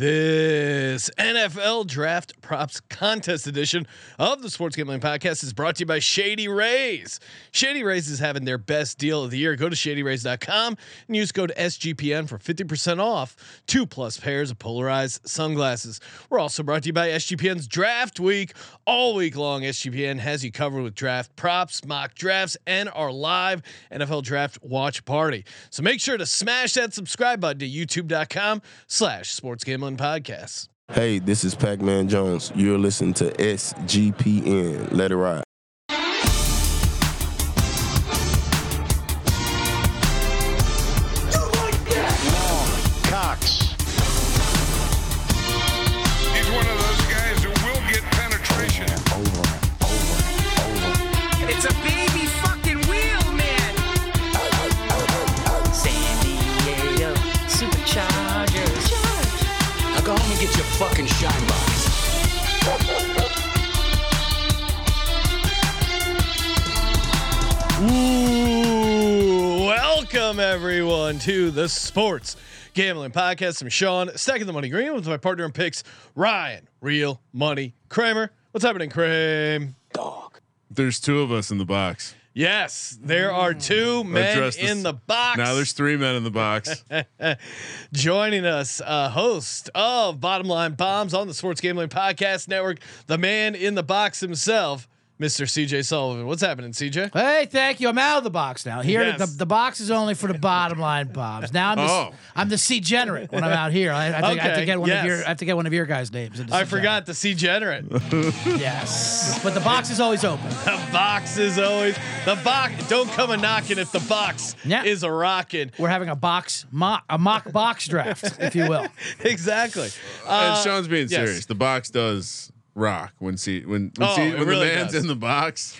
This NFL Draft Props Contest edition of the Sports Gambling Podcast is brought to you by Shady Rays. Shady Rays is having their best deal of the year. Go to shadyrays.com and use code SGPN for 50% off two plus pairs of polarized sunglasses. We're also brought to you by SGPN's Draft Week. All week long, SGPN has you covered with draft props, mock drafts, and our live NFL Draft Watch Party. So make sure to smash that subscribe button to youtube.com slash sports gambling podcasts. Hey, this is Pac Man Jones. You're listening to SGPN. Let it ride. To the Sports Gambling Podcast. I'm Sean, stacking the money green with my partner in picks, Ryan, Real Money Kramer. What's happening, Kramer? Dog. There's two of us in the box. Yes, there are two men Address this- in the box. Now there's three men in the box. Joining us, uh, host of Bottom Line Bombs on the Sports Gambling Podcast Network, the man in the box himself, Mr. CJ Sullivan. What's happening, CJ? Hey, thank you. I'm out of the box now. Here, Yes. the, the box is only for the bottom line bombs. Now I'm the, Oh. I'm the C generate when I'm out here. I, I, think, I have to get one yes. of your I have to get one of your guys' names. into I C forgot the C generate. generate. Yes, but the box is always open. The box is always the box. Don't come a knocking if the box Yeah. is a rocking. We're having a box mock a mock box draft, if you will. exactly. Uh, and Sean's being yes. serious. The box does rock when see when when, Oh, see, when really the man's does. in the box.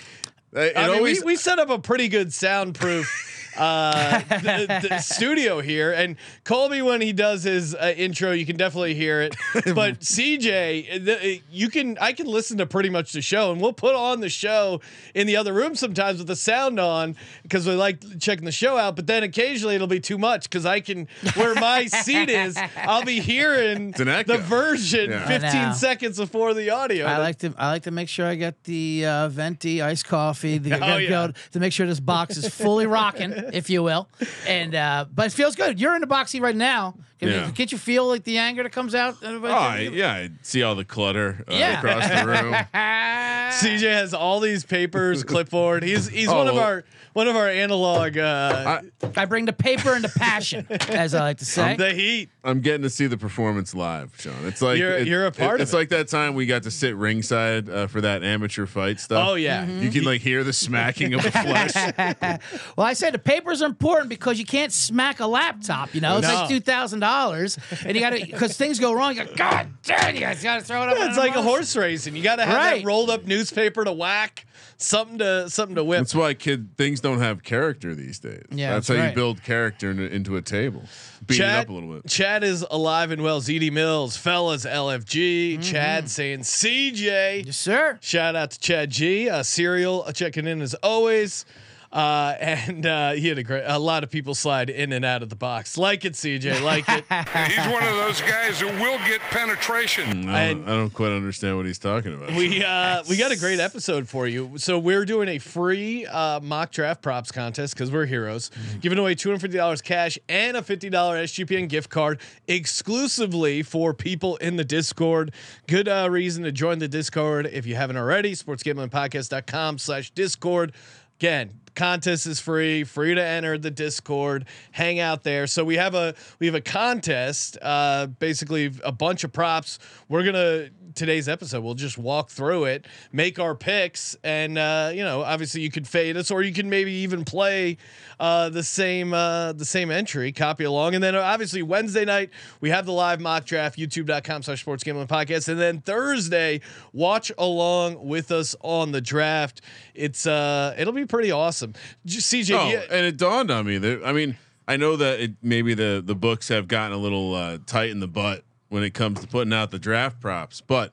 It, I mean, always we, we set up a pretty good soundproof uh, th- th- studio here, and Colby when he does his uh, intro, you can definitely hear it. But CJ, the, you can I can listen to pretty much the show, and we'll put on the show in the other room sometimes with the sound on because we like checking the show out. But then occasionally it'll be too much because I can where my seat is, I'll be hearing an echo. the version Yeah. 15 seconds before the audio. I like to I like to make sure I get the uh, venti iced coffee the, Oh, yeah. to make sure this box is fully rocking, if you will. And uh, but it feels good. You're in the box seat right now. Can Yeah. you, can't you feel like the anger that comes out? oh I, yeah, I see all the clutter uh, Yeah. across the room. CJ has all these papers, clipboard. He's he's Oh, one of well- our one of our analog uh, I bring the paper and the passion, as I like to say. the heat. I'm getting to see the performance live, Sean. It's like You're- it- you're a part of It's it. like that time we got to sit ringside uh, for that amateur fight stuff. Oh yeah. You can like hear the smacking of the flesh. Well, I say the papers are important because you can't smack a laptop. You know, it's No. like two thousand dollars, and you got to because things go wrong. You go, God damn, you guys got to throw it up. on It's like a motion." horse racing. You got to have Right. that rolled up newspaper to whack, something to something to whip. That's why kid things don't have character these days. Yeah, that's, that's how right. you build character into, into a table. Beat Chad, it up a little bit. Chad is alive and well. ZD Mills, fellas, LFG. Chad saying CJ. Yes, sir. Shout out to Chad G. Uh, Serial uh, checking in as always. Uh, and uh, he had a great. A lot of people slide in and out of the box. Like it, CJ. Like it. He's one of those guys who will get penetration. I don't, I don't quite understand what he's talking about. We uh, we got a great episode for you. So we're doing a free uh, mock draft props contest because we're heroes, giving away two hundred fifty dollars cash and a fifty dollar SGPN gift card exclusively for people in the Discord. Good uh, reason to join the Discord if you haven't already. SportsGamblingPodcast.com slash Discord. Again, contest is free, free to enter the Discord, hang out there. So we have a we have a contest, uh, basically a bunch of props. We're gonna today's episode. We'll just walk through it, make our picks, and uh, you know, obviously you could fade us, or you can maybe even play uh, the same uh, the same entry, copy along, and then obviously Wednesday night we have the live mock draft, YouTube.com/slash Sports Gambling Podcast, and then Thursday watch along with us on the draft. It's uh, it'll be pretty awesome. Just, CJ, Oh, yeah, and it dawned on me that I mean, I know that it, maybe the the books have gotten a little uh, tight in the butt when it comes to putting out the draft props, but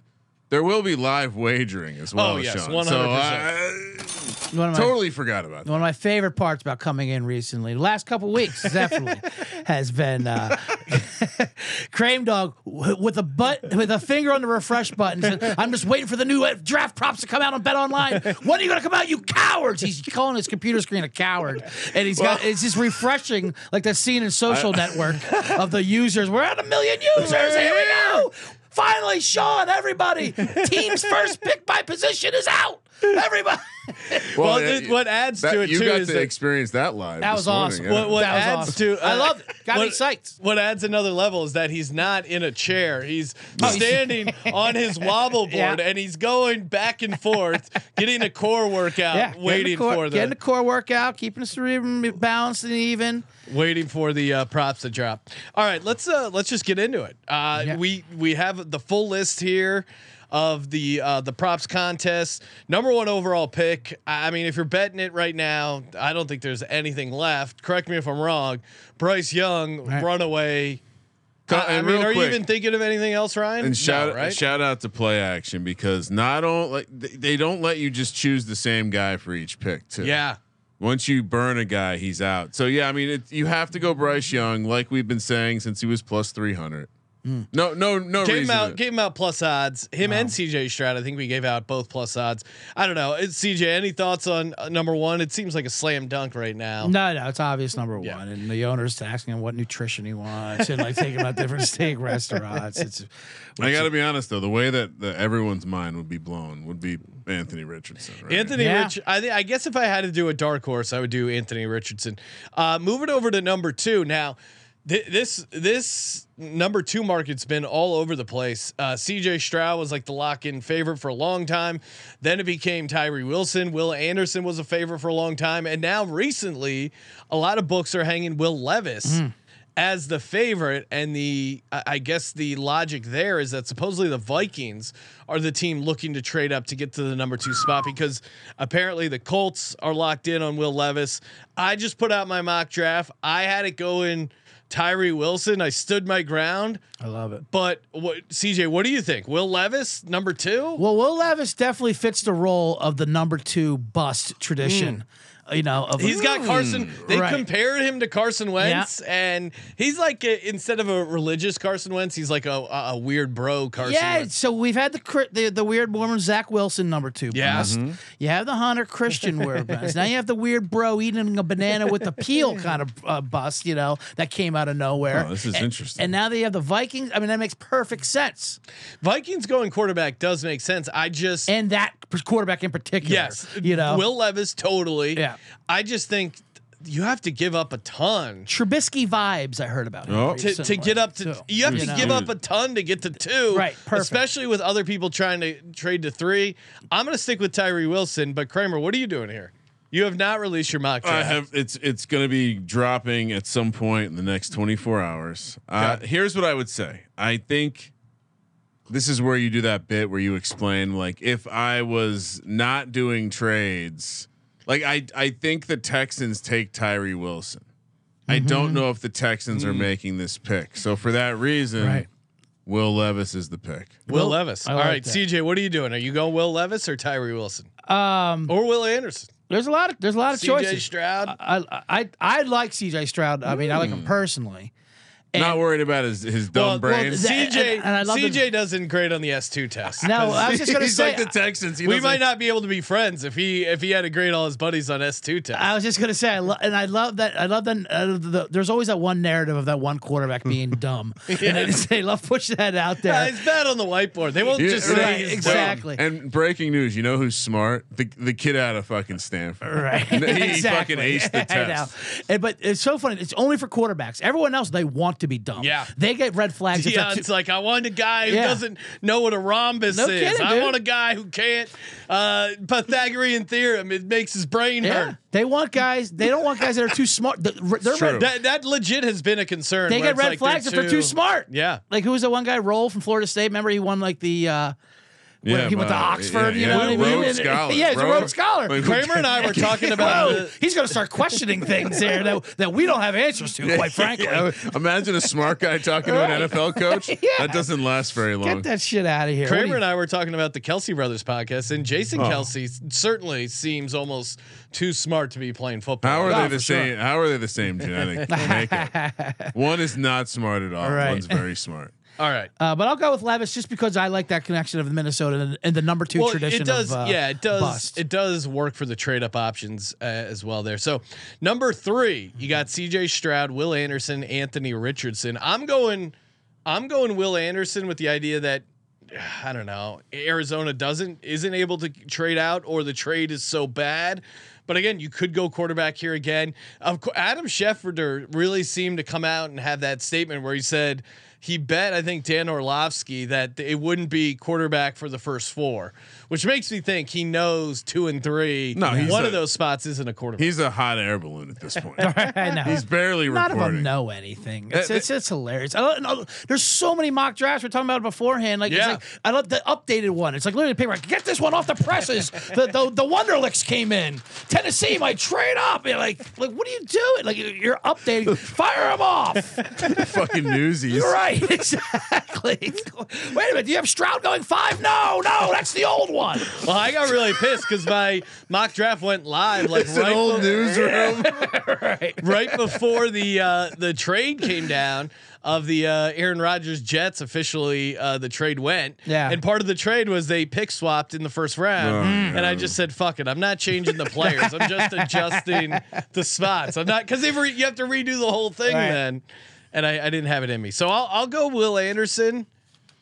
there will be live wagering as well. Oh, yes, 100%. So uh, One of my Totally forgot about that. One of my favorite parts about coming in recently, the last couple weeks, definitely, has been uh, Crame Dog with a butt with a finger on the refresh button. said, I'm just waiting for the new uh, draft props to come out on Bet Online. When are you going to come out, you cowards? He's calling his computer screen a coward, and he's got it's just refreshing, like that scene in Social Network of the users. We're at a million users. Here we go. Finally, Sean, everybody, team's first pick by position is out. Everybody. Well, yeah, th- what adds that- to it you too got is to that- experience that live. That this was morning, awesome. yeah. What, what That was adds awesome. to I loved it. Got me psyched. What adds another level is that he's not in a chair. He's standing on his wobble board Yeah. and he's going back and forth, getting a core workout, Yeah, getting the waiting core, for getting the the core workout, keeping the cerebrum balanced and even. waiting for the uh, props to drop. All right, let's uh, let's just get into it. Uh, Yeah. We we have the full list here of the uh, the props contest. Number one overall pick. I I mean, if you're betting it right now, I don't think there's anything left. Correct me if I'm wrong. Bryce Young, Right. runaway. Co- I, I mean, real are you even thinking of anything else, Ryan? And shout no, right? shout out to play action because not only like they, they don't let you just choose the same guy for each pick too. yeah. Once you burn a guy, he's out. So yeah, I mean, it, you have to go Bryce Young, like we've been saying since he was plus three hundred. No, no, no Gave him out, to- gave him out plus odds. Him and CJ Stroud, I think we gave out both plus odds. I don't know. It's CJ. Any thoughts on uh, number one? It seems like a slam dunk right now. No, no, it's obvious number Yeah. one. And the owner's asking him what nutrition he wants and like taking him out different steak restaurants. It's I got to be honest though, the way that the, everyone's mind would be blown would be Anthony Richardson. Right? Anthony Yeah. Rich. I, thi- I guess if I had to do a dark horse, I would do Anthony Richardson. Uh, moving over to number two now. Thi- This this number two market's been all over the place. Uh, C.J. Stroud was like the lock-in favorite for a long time. Then it became Tyree Wilson. Will Anderson was a favorite for a long time, and now recently, a lot of books are hanging Will Levis as the favorite. And the I I guess the logic there is that supposedly the Vikings are the team looking to trade up to get to the number two spot because apparently the Colts are locked in on Will Levis. I just put out my mock draft. I had it going Tyree Wilson. I stood my ground. I love it. But what CJ, what do you think? Will Levis, number two? Well, Will Levis definitely fits the role of the number two bust tradition. Hmm. You know, of He's got hmm. Carson. They Right. compared him to Carson Wentz, and he's like a, instead of a religious Carson Wentz, he's like a, a, a weird bro Carson. Yeah, Wentz. so we've had the the, the weird Mormon Zach Wilson number two Yeah. bust. Mm-hmm. You have the Hunter Christian weird bust. Now you have the weird bro eating a banana with the peel kind of uh, bust. You know that came out of nowhere. Oh, this is And- interesting. And now they have the Vikings. I mean, that makes perfect sense. Vikings going quarterback does make sense. I just And that quarterback in particular. yes, you know, Will Levis totally. Yeah. I just think you have to give up a ton. Trubisky vibes. I heard about him Oh. To, to get up to, too. you have You to know? give up a ton to get to two, Right, perfect. Especially with other people trying to trade to three. I'm going to stick with Tyree Wilson, but Kramer, what are you doing here? You have not released your mock I have it's it's going to be dropping at some point in the next 24 hours. Uh, Okay. Here's what I would say. I think this is where you do that bit where you explain like if I was not doing trades, like I I think the Texans take Tyree Wilson. I Mm-hmm. don't know if the Texans are making this pick. So for that reason, Right. Will Levis is the pick. Will, Will- Levis. I All like right, that. CJ, what are you doing? Are you going Will Levis or Tyree Wilson Um, or Will Anderson? there's a lot of there's a lot of CJ choices. Stroud. I, I I like CJ Stroud. I mean, I like him personally. And- Not worried about his his dumb well, well, brain. th- CJ and- and I love CJ the- doesn't grade on the S2 test. No, I was just gonna He's say. like the Texans. He we doesn't- might not be able to be friends if he if he had to grade all his buddies on S2 test. I was just gonna say, I lo- and I love that. I love that. Uh, the, there's always that one narrative of that one quarterback being dumb, and they, just, they love pushing that out Yeah, there. he's bad on the whiteboard. They won't Yeah, just say right, he's exactly. And breaking news, you know who's smart? The the kid out of fucking Stanford. Right, He exactly. fucking aced the test. And- but it's so funny. It's only for quarterbacks. Everyone else, they want to be dumb. Yeah. they get red flags. if Yeah, too- it's like I want a guy who Yeah. doesn't know what a rhombus No is. kidding, I want a guy who can't uh, Pythagorean theorem. It makes his brain yeah, hurt. they want guys. They don't want guys that are too smart. They're, they're red, That that legit has been a concern. they get red like flags if they're too smart. Yeah. Like who was the one guy? Rolle from Florida State. Remember he won like the. uh Yeah, he went to Oxford. yeah, you yeah, know what I mean? Rhodes Scholar. Yeah, he's a Rhodes- Rhodes Scholar. Like, Kramer and I were talking about Whoa, he's going to start questioning things here that, that we don't have answers to, quite frankly. Yeah, imagine a smart guy talking to an NFL coach. Yeah. That doesn't last very long. Get that shit out of here. Kramer you- and I were talking about the Kelce Brothers podcast, and Jason oh. Kelce certainly seems almost too smart to be playing football. How are Oh, they the for sure. same? How are they the same genetic makeup? One is not smart at all. Right. One's very smart. All right. Uh, but I'll go with Levis just because I like that connection of Minnesota and, and the number two well, tradition. it does. of, uh, yeah, it does. bust. It does work for the trade up options uh, as well there. So number three, you got C.J. Stroud, Will Anderson, Anthony Richardson. I'm going. I'm going Will Anderson with the idea that I don't know Arizona doesn't isn't able to trade out or the trade is so bad. But again, you could go quarterback here again. Of course, Adam Schefter really seemed to come out and have that statement where he said he bet I think Dan Orlovsky that it wouldn't be quarterback for the first four, which makes me think he knows two and three. No, he's one a- of those spots isn't a quarterback. He's a hot air balloon at this point. I know. He's barely None of them reporting. know anything. It's, Uh, it's, it's hilarious. I don't. There's so many mock drafts. We're talking about beforehand. Like, Yeah. it's like I love the updated one. It's like literally paper. Like, Get this one off the presses. the, the the Wonderlics came in. Tennessee might trade up. You're like, like what are you doing? Like you're updating. Fire them off. Fucking newsies. You're right. Exactly. Wait a minute. Do you have Stroud going five? No, no. That's the old one. well, I got really pissed because my mock draft went live like It's right an old be- newsroom. right before the uh, the trade came down of the uh, Aaron Rodgers Jets officially uh, the trade went. Yeah. And part of the trade was they pick swapped in the first round. Oh, and I just said, fuck it. I'm not changing the players. I'm just adjusting the spots. I'm not because re- you have to redo the whole thing Right. then. And I, I didn't have it in me. So I'll I'll go Will Anderson.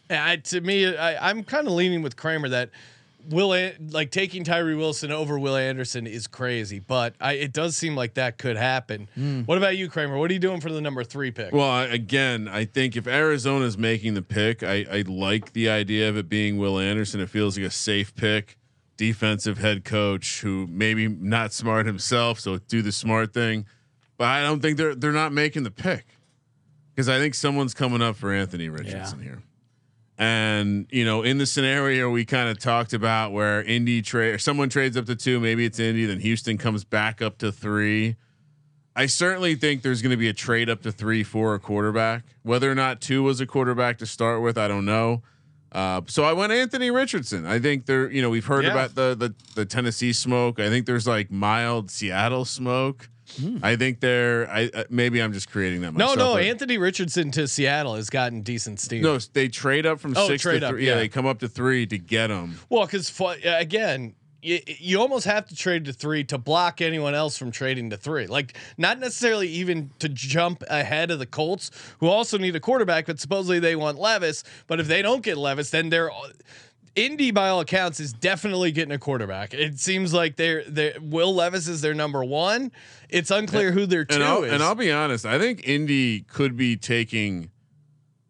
I, to me, I, I'm kind of leaning with Kramer that Will An- like taking Tyree Wilson over Will Anderson is crazy, but I, it does seem like that could happen. Hmm. What about you, Kramer? What are you doing for the number three pick? Well, I, again, I think if Arizona is making the pick, I, I like the idea of it being Will Anderson. It feels like a safe pick, defensive head coach who maybe not smart himself, so do the smart thing. But I don't think they're they're not making the pick because I think someone's coming up for Anthony Richardson here. And you know, in the scenario we kind of talked about where Indy trade or someone trades up to two, maybe it's Indy, then Houston comes back up to three. I certainly think there's going to be a trade up to three for a quarterback. Whether or not two was a quarterback to start with, I don't know. Uh, so I went Anthony Richardson. I think there, you know, we've heard Yeah. about the, the the Tennessee smoke. I think there's like mild Seattle smoke. I think there. I uh, maybe I'm just creating that. no, Myself, no. Anthony Richardson to Seattle has gotten decent steam. no, they trade up from Oh, six to up, three. Yeah. yeah. they come up to three to get him. Well, because again, you, you almost have to trade to three to block anyone else from trading to three. Like, not necessarily even to jump ahead of the Colts, who also need a quarterback, but supposedly they want Levis. But if they don't get Levis, then they're. Indy, by all accounts, is definitely getting a quarterback. It seems like they're, they're Will Levis is their number one. It's unclear who their two And I'll, is. and I'll be honest. I think Indy could be taking.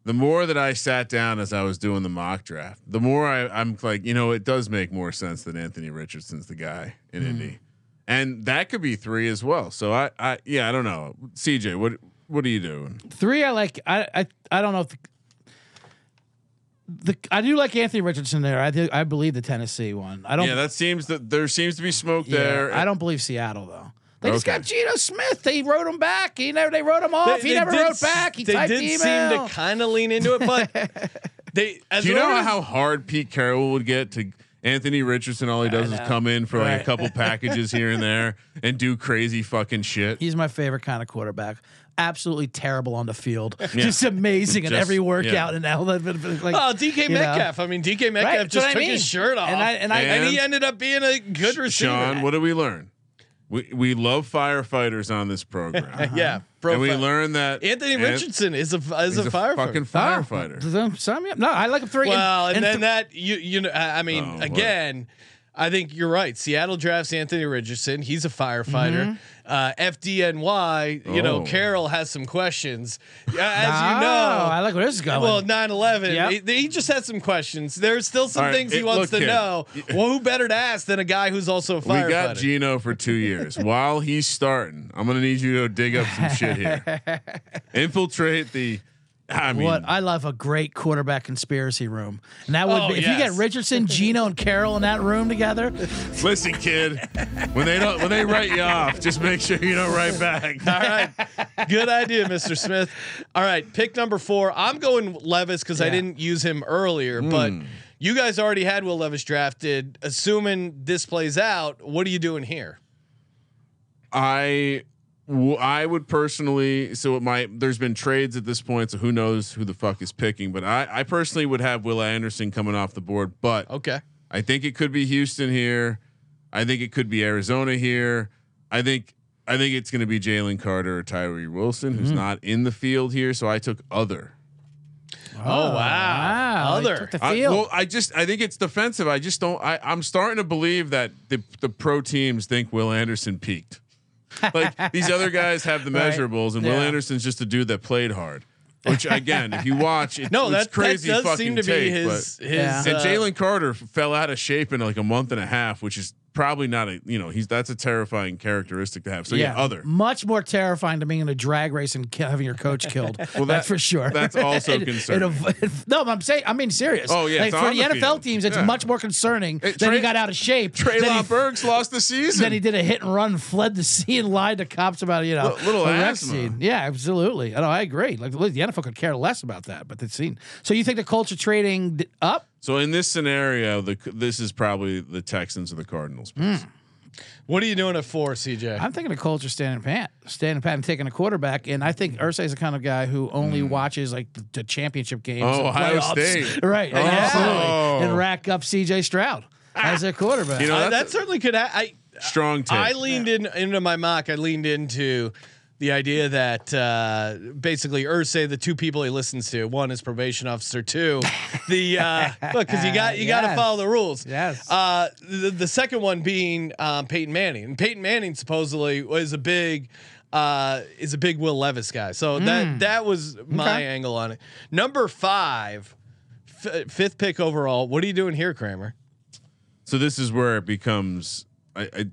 The more that I sat down as I was doing the mock draft, the more I, I'm like, you know, it does make more sense that Anthony Richardson's the guy in Hmm. Indy, and that could be three as well. So I, I, yeah, I don't know. CJ, what, what are you doing? Three, I like. I I, I don't know if the, the I do like Anthony Richardson there. I do, I believe the Tennessee one. I don't. Yeah, that seems that there seems to be smoke yeah, there. I don't believe Seattle though. They just got Geno Smith. They wrote him back. He never. They wrote him off. he never did wrote back. He they typed did the seem to kind of lean into it, but they. As Do you know long as- how hard Pete Carroll would get to Anthony Richardson? All he does is come in for like a couple packages here and there and do crazy fucking shit. He's my favorite kind of quarterback. Absolutely terrible on the field. Just amazing in every workout yeah. and all that. Like, Oh, DK you know. Metcalf. I mean, DK Metcalf that's just what I took mean. his shirt off, And I- and I- and he ended up being a good receiver. Sean, what did we learn? We we love firefighters on this program. yeah, bro. and we learned that Anthony Ant- Richardson is a is he's a, firefighter. fucking Oh, firefighter. then sign me up. No, I like him three. well, and, then th- that you you know I mean Oh, what? Again, I think you're right. Seattle drafts Anthony Richardson. He's a firefighter. Uh, FDNY, you know, Oh. Carroll has some questions. As Oh, you know, I like where this is going. Well, 9/11. Yep. He, he just had some questions. There's still some All right, things he it- wants to kid. know. Well, who better to ask than a guy who's also a firefighter? we got Geno for two years. While he's starting, I'm gonna need you to dig up some shit here. Infiltrate the I mean, what I love a great quarterback conspiracy room, and that would Oh, be if you get. Richardson, Geno, and Carroll in that room together. listen, kid, when they don't when they write you off, just make sure you don't write back. All right. Good idea, Mr. Smith. All right. Pick number four. I'm going Levis because I didn't use him earlier, but hmm. you guys already had Will Levis drafted. Assuming this plays out, what are you doing here? I w- I would personally so it might there's been trades at this point so who knows who the fuck is picking but I I personally would have Will Anderson coming off the board but Okay. I think it could be Houston here I think it could be Arizona here I think I think it's going to be Jalen Carter or Tyree Wilson who's mm-hmm. not in the field here so I took other Oh, wow. Oh, wow, oh, Other. took the I, well, I just I think it's defensive. I just don't. I, I'm starting to believe that the the pro teams think Will Anderson peaked. Like these other guys have the Right. measurables, and Will Anderson's just a dude that played hard. Which again, if you watch, it's, No, it's that, crazy. that does fucking seem to take, be his. his Yeah. and uh, Jalen Carter fell out of shape in like a month and a half, which is probably not a you know he's that's a terrifying characteristic to have. So yeah, other. much more terrifying to being in a drag race and having your coach killed. well, that- that's for sure. that's also It- it concerning. no, I'm saying, I mean, serious. Oh, yeah, like, for the, the NFL field. teams, it's Yeah. much more concerning Hey, that he got out of shape. Treylon he, Burks lost the season. then he did a hit and run, fled the scene, lied to cops about you know Li- little asthma. scene. Yeah, absolutely. I know, I agree. Like the NFL could care less about that, but the scene. So you think the culture trading up? So in this scenario, the this is probably the Texans or the Cardinals. Hmm. what are you doing at four, CJ? I'm thinking the culture standing pat, standing pat, and taking a quarterback. And I think Irsay is the kind of guy who only watches like the, the championship games. Hmm. Oh, Ohio playoffs. State. right? Oh. Absolutely, and rack up C.J. Stroud as a quarterback. You know, that's that certainly could. Ha- I strong take. I leaned in into my mock. I leaned into the idea that uh, basically Irsay, the two people he listens to, one is probation officer, two, the uh, look because you got you got to Yes. follow the rules. Yes. Uh, the, the second one being um, Peyton Manning, and Peyton Manning supposedly was a big. Uh, is a big Will Levis guy, so that that was my Okay. angle on it. Number five, f- fifth pick overall. What are you doing here, Kramer? so this is where it becomes. I, I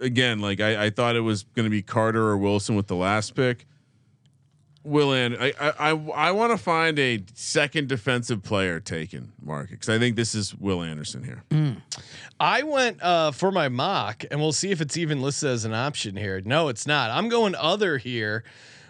again, like I, I thought it was going to be Carter or Wilson with the last pick. Will and I I I, I want to find a second defensive player taken, Mark, because I think this is Will Anderson here. I went uh, for my mock, and we'll see if it's even listed as an option here. No, it's not. I'm going other here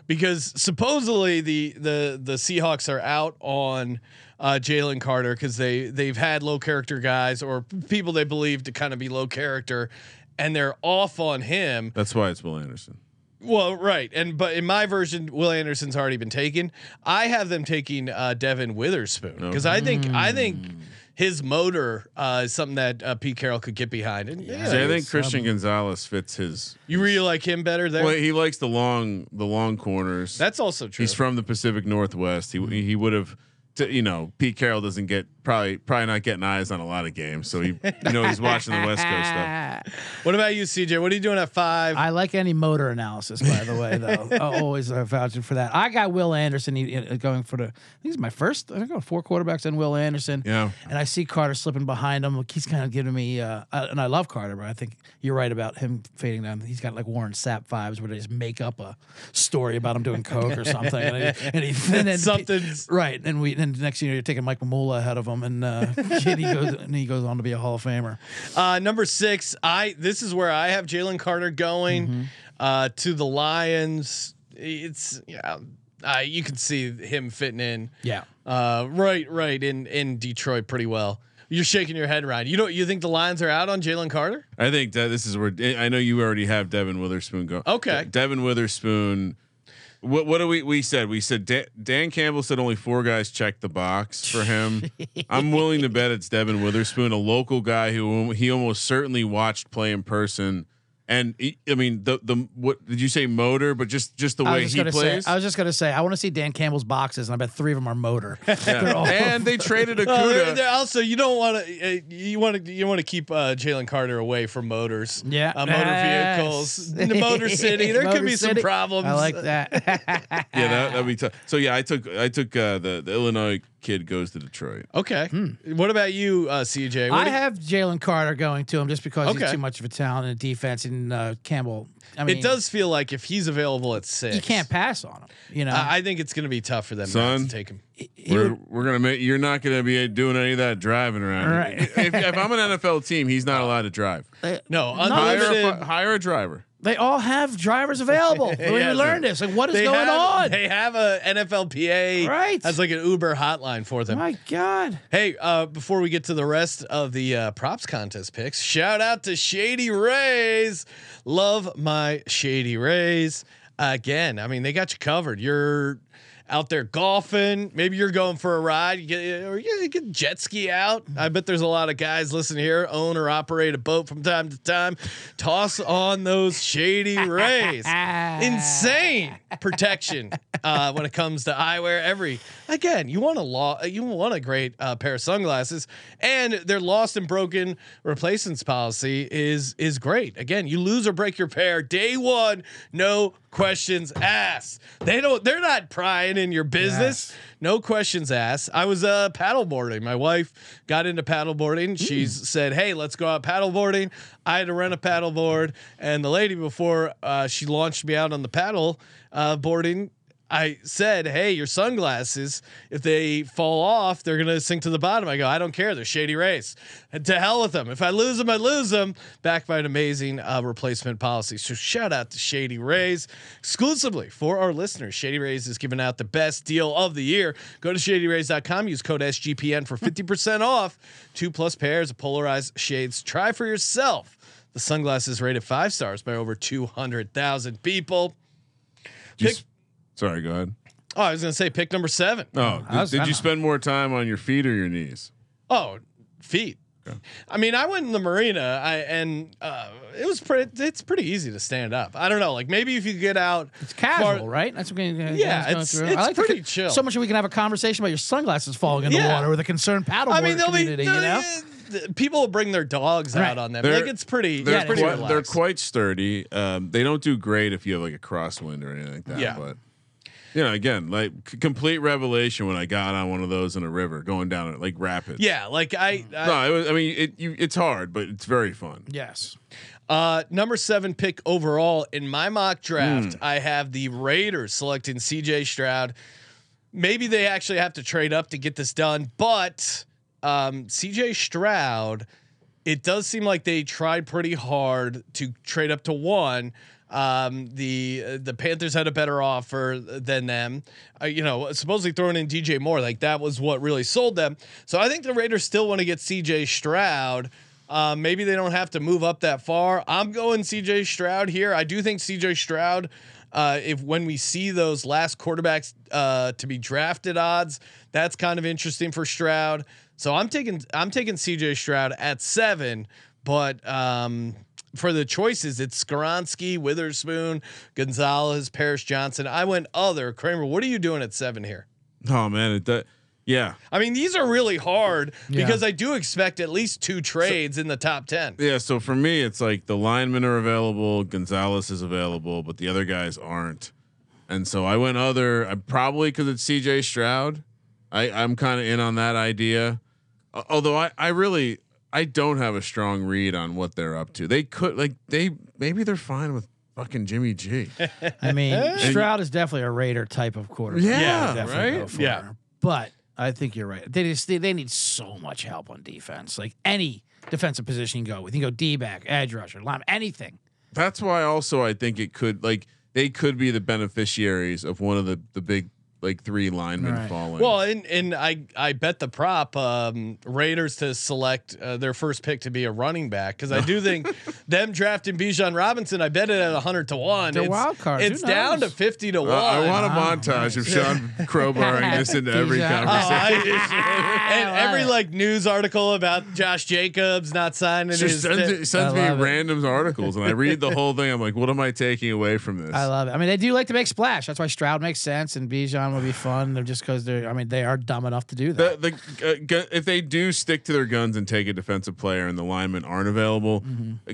because supposedly the the the Seahawks are out on uh, Jalen Carter because they they've had low character guys or people they believe to kind of be low character, and they're off on him. That's why it's Will Anderson. Well, right, and but in my version, Will Anderson's already been taken. I have them taking uh, Devon Witherspoon because I think I think his motor uh, is something that uh, Pete Carroll could get behind. And yeah, See, I think Christian Gonzalez fits his. you really like him better there. Well, he likes the long the long corners. That's also true. He's from the Pacific Northwest. He he would have, you know, Pete Carroll doesn't get probably probably not getting eyes on a lot of games, so he you know he's watching the West Coast stuff. what about you, CJ? What are you doing at five? I like any motor analysis, by the way, though. I always uh, vouching for that. I got Will Anderson he, uh, going for the. I think he's my first. I got four quarterbacks and Will Anderson. Yeah. And I see Carter slipping behind him. He's kind of giving me, uh, uh, and I love Carter, but I think you're right about him fading down. He's got like Warren Sapp vibes where they just make up a story about him doing coke or something, and he, and, he, and then Something's- right. And we, and next thing you know, you're taking Mike Mamula ahead of him, and uh, and he goes, and he goes on to be a Hall of Famer. Uh, number six, I this is where I have Jalen Carter going uh, to the Lions. It's yeah, uh, you can see him fitting in. Yeah. Uh, right, right in in Detroit pretty well. You're shaking your head, Ryan. You don't you think the Lions are out on Jalen Carter? I think that this is where I know you already have Devon Witherspoon go. Okay. Devon Witherspoon. What what do we we said? We said Dan, Dan Campbell said only four guys checked the box for him. I'm willing to bet it's Devon Witherspoon, a local guy who he almost certainly watched play in person. And he, I mean the the what did you say motor? But just just the way just he plays. say. I was just gonna say. I want to see Dan Campbell's boxes, and I bet three of them are motor. They're all- and they traded Okudah. Well, they're, they're also, you don't want to. Uh, you want to. You want to keep uh, Jalen Carter away from motors. Yeah. uh, motor Yes. vehicles. The Motor City. There Motor could be some problems. I like that. yeah, that that'd be tough. So yeah, I took I took uh, the the Illinois kid goes to Detroit. Okay. What about you, uh, CJ? What I do you- have Jalen Carter going to him just because Okay. he's too much of a talent and a defense, and and uh, Campbell. I mean, it does feel like if he's available at six, You can't pass on him. You know, I I think it's going to be tough for them Son. to take him. He We're, would- we're gonna make. You're not gonna be doing any of that driving around. here. Right. If, if I'm an NFL team, he's not allowed to drive. No, Hire a, hire a driver. They all have drivers available. Yeah, we learned this, like, what is going have, on? They have a NFLPA Right. as like an Uber hotline for them. My God. Hey, uh, before we get to the rest of the uh, props contest picks, shout out to Shady Rays. Love my Shady Rays. Again, I mean, they got you covered. You're out there golfing. Maybe you're going for a ride. You get, or you get jet ski out. I bet there's a lot of guys listening here, own or operate a boat from time to time. Toss on those Shady Rays. Insane protection uh, when it comes to eyewear. Every again, you want a law, you want a great uh, pair of sunglasses, and their lost and broken replacements policy is is great. Again, you lose or break your pair day one, no questions asked. They don't. They're not prying in your business. No questions asked. I was uh, paddleboarding. My wife got into paddleboarding. She's said, "Hey, let's go out paddleboarding." I had to rent a paddleboard, and the lady before uh, she launched me out on the paddle uh, boarding. I said, "Hey, your sunglasses, if they fall off, they're gonna sink to the bottom." I go, "I don't care. They're Shady Rays. And to hell with them. If I lose them, I lose them." Backed by an amazing uh, replacement policy. So shout out to Shady Rays exclusively for our listeners. Shady Rays is giving out the best deal of the year. Go to shadyrays.com. Use code SGPN for fifty percent off. Two plus pairs of polarized shades. Try for yourself. The sunglasses rated five stars by over two hundred thousand people. Pick- sorry, go ahead. Oh, I was gonna say pick number seven. Oh, I was- did, did you spend more time on your feet or your knees? Oh, feet. I mean, I went in the marina, I and uh, it was pretty. It's pretty easy to stand up. I don't know, like maybe if you get out, It's casual, far- right? That's what we, uh, Yeah, going it's- through. it's I like the pretty con- chill. So much that we can have a conversation about your sunglasses falling in the water with a concerned paddleboard I mean, they'll be community. you know, uh, people will bring their dogs Right. out on them. They're- like it's pretty. They're, it's pretty quite, they're quite sturdy. Um, they don't do great if you have like a crosswind or anything like that. Yeah. But you know, again, like c- complete revelation when I got on one of those in a river going down it like rapids. Yeah, like I. I No, it was, I mean, it, you, it's hard, but it's very fun. yes. Uh, number seven pick overall in my mock draft, Hmm. I have the Raiders selecting C.J. Stroud. Maybe they actually have to trade up to get this done, but um, C.J. Stroud, it does seem like they tried pretty hard to trade up to one. Um, the uh, the Panthers had a better offer than them. Uh, you know, supposedly throwing in DJ Moore, like that was what really sold them. So I think the Raiders still want to get C.J. Stroud. Uh, maybe they don't have to move up that far. I'm going CJ Stroud here. I do think CJ Stroud, uh, if when we see those last quarterbacks uh, to be drafted odds, that's kind of interesting for Stroud. So I'm taking I'm taking CJ Stroud at seven, but um, for the choices, it's Skoronski, Witherspoon, Gonzalez, Paris Johnson. I went other Kramer. What are you doing at seven here? Oh man, it that yeah. I mean, these are really hard Yeah. because I do expect at least two trades in the top ten. Yeah, so for me, it's like the linemen are available, Gonzalez is available, but the other guys aren't. And so I went other. I probably because it's C.J. Stroud. I I'm kind of in on that idea. Uh, although I I really I don't have a strong read on what they're up to. They could like they maybe they're fine with fucking Jimmy G. I mean, Stroud is definitely a Raider type of quarterback. Yeah, Definitely right? Yeah. it. But I think you're right. They just they, they need so much help on defense. Like any defensive position you go with, you can go D back, edge rusher, line, anything. That's why also I think it could like they could be the beneficiaries of one of the the big like three linemen Right. falling. Well, and and I I bet the prop um, Raiders to select uh, their first pick to be a running back because I do think them drafting Bijan Robinson. I bet it at hundred to one. They're it's, wild cards. Who It's down to fifty to Uh, one. I want a Wow, montage of Sean crowbarring this into every Bijan. Oh, conversation. I- and every like news article about Josh Jacobs not signing Just his. sends, it sends me love it. random articles and I read the whole thing. I'm like, what am I taking away from this? I love it. I mean, they do like to make splash. That's why Stroud makes sense and Bijan will be fun. They're just because they're. I mean, they are dumb enough to do that. the, the, uh, gu- if they do stick to their guns and take a defensive player and the linemen aren't available,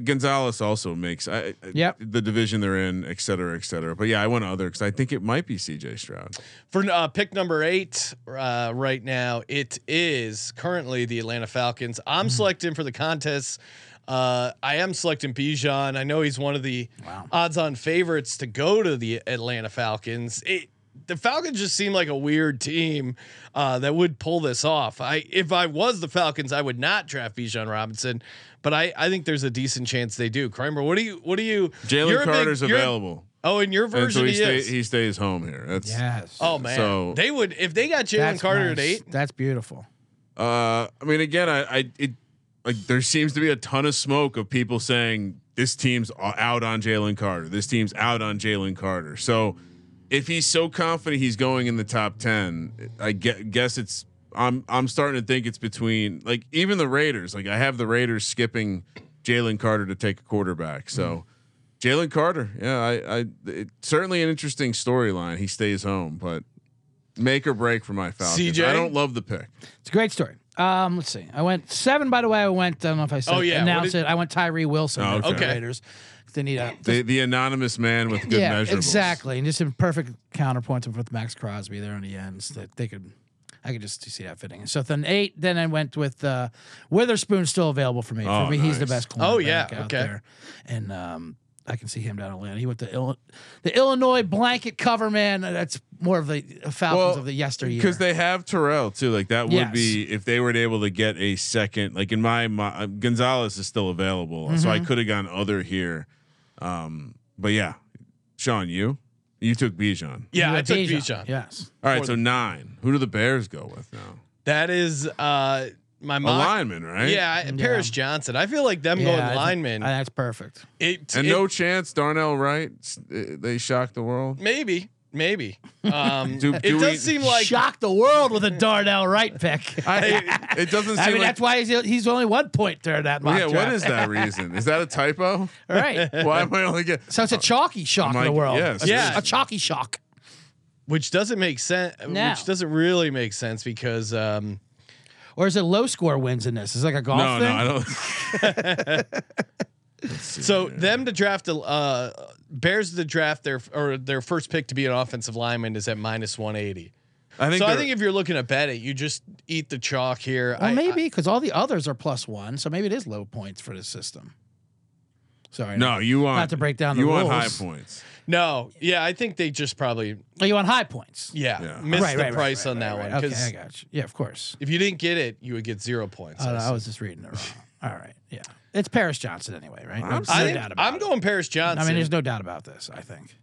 Gonzalez also makes I, I- Mm-hmm. Yep. the division they're in, et cetera, et cetera. But yeah, I went other because I think it might be CJ Stroud. For uh, pick number eight uh, right now, it is currently the Atlanta Falcons. I'm selecting for the contest Uh, I am selecting Bijan. I know he's one of the Wow. odds-on favorites to go to the Atlanta Falcons. It, the Falcons just seem like a weird team uh, that would pull this off. I, if I was the Falcons, I would not draft Bijan Robinson, but I, I think there's a decent chance they do. Kramer, what do you, what do you? Jalen a big- Carter's available, Oh, in your and so version, he, he, stay, is. he stays home here. That's Yes. oh man, So- they would if they got Jalen That's Carter at eight. That's beautiful. Uh, I mean, again, I, I, it, like, there seems to be a ton of smoke of people saying this team's out on Jalen Carter. This team's out on Jalen Carter. So, if he's so confident he's going in the top ten, I get, guess it's. I'm, I'm starting to think it's between like even the Raiders. Like I have the Raiders skipping Jalen Carter to take a quarterback. So. Mm-hmm. Jalen Carter, yeah, I, I it, certainly an interesting storyline. He stays home, but make or break for my Falcons. CJ? I don't love the pick. It's a great story. Um, let's see. I went seven. By the way, I went. I don't know if I said. Oh, yeah. Announced did- it. I went Tyree Wilson. Oh, for the okay. Raiders. They need a. the the anonymous man with good yeah, measurables. exactly, and just a perfect counterpoint with Maxx Crosby there on the ends that they could. I could just see that fitting. So then eight. Then I went with uh, Witherspoon still available for me. Oh, for me, he's the nice. best. Oh, yeah, out okay. there, and um, I can see him down in Atlanta. He went to Ill- the Illinois blanket cover man. That's more of the Falcons of the yesteryear. because they have Terrell too. Like that would Yes. be if they were able to get a second. Like in my, my Gonzalez is still available, so Mm-hmm. I could have gone other here. Um, but yeah, Sean, you you took Bijan. Yeah, I took Bijan. Bijan. Yes. All right, so nine. Who do the Bears go with now? That is uh my A lineman, right? Yeah, I- Paris Johnson. I feel like them Yeah, going think- lineman. uh, that's perfect. it, And it- no chance Darnell Wright. s- uh, They shocked the world. maybe, maybe. Um, Do- it do does we- seem like Shock the world with a Darnell Wright pick. I, it doesn't seem I mean, like. that's why he's, he's only one point there in that mock yeah, what draft. is that reason? Is that a typo? All right. Why am I only get? So it's a chalky shock I'm in the like, world. yes, a, Yeah. a chalky shock. which doesn't make sense. No. Which doesn't really make sense because um, Or is it low score wins in this? Is it like a golf No, thing? no, I don't. so them to draft a uh, Bears to draft their or their first pick to be an offensive lineman is at minus one eighty. I think. So I think if you're looking to bet it, you just eat the chalk here. Well, I- maybe because all the others are plus one, so maybe it is low points for the system. Sorry, no, you want Not to break down the You want high points. No, yeah, I think they just probably Oh, you want high points? yeah, Yeah. missed Right, the right, right, price right, on right, that right. one Okay, because I got you. Yeah, of course. if you didn't get it, you would get zero points. Oh, no, I was just reading it wrong. All right, yeah, it's Paris Johnson anyway, right? There's I no think doubt about I'm it. going Paris Johnson. I mean, there's no doubt about this. I think.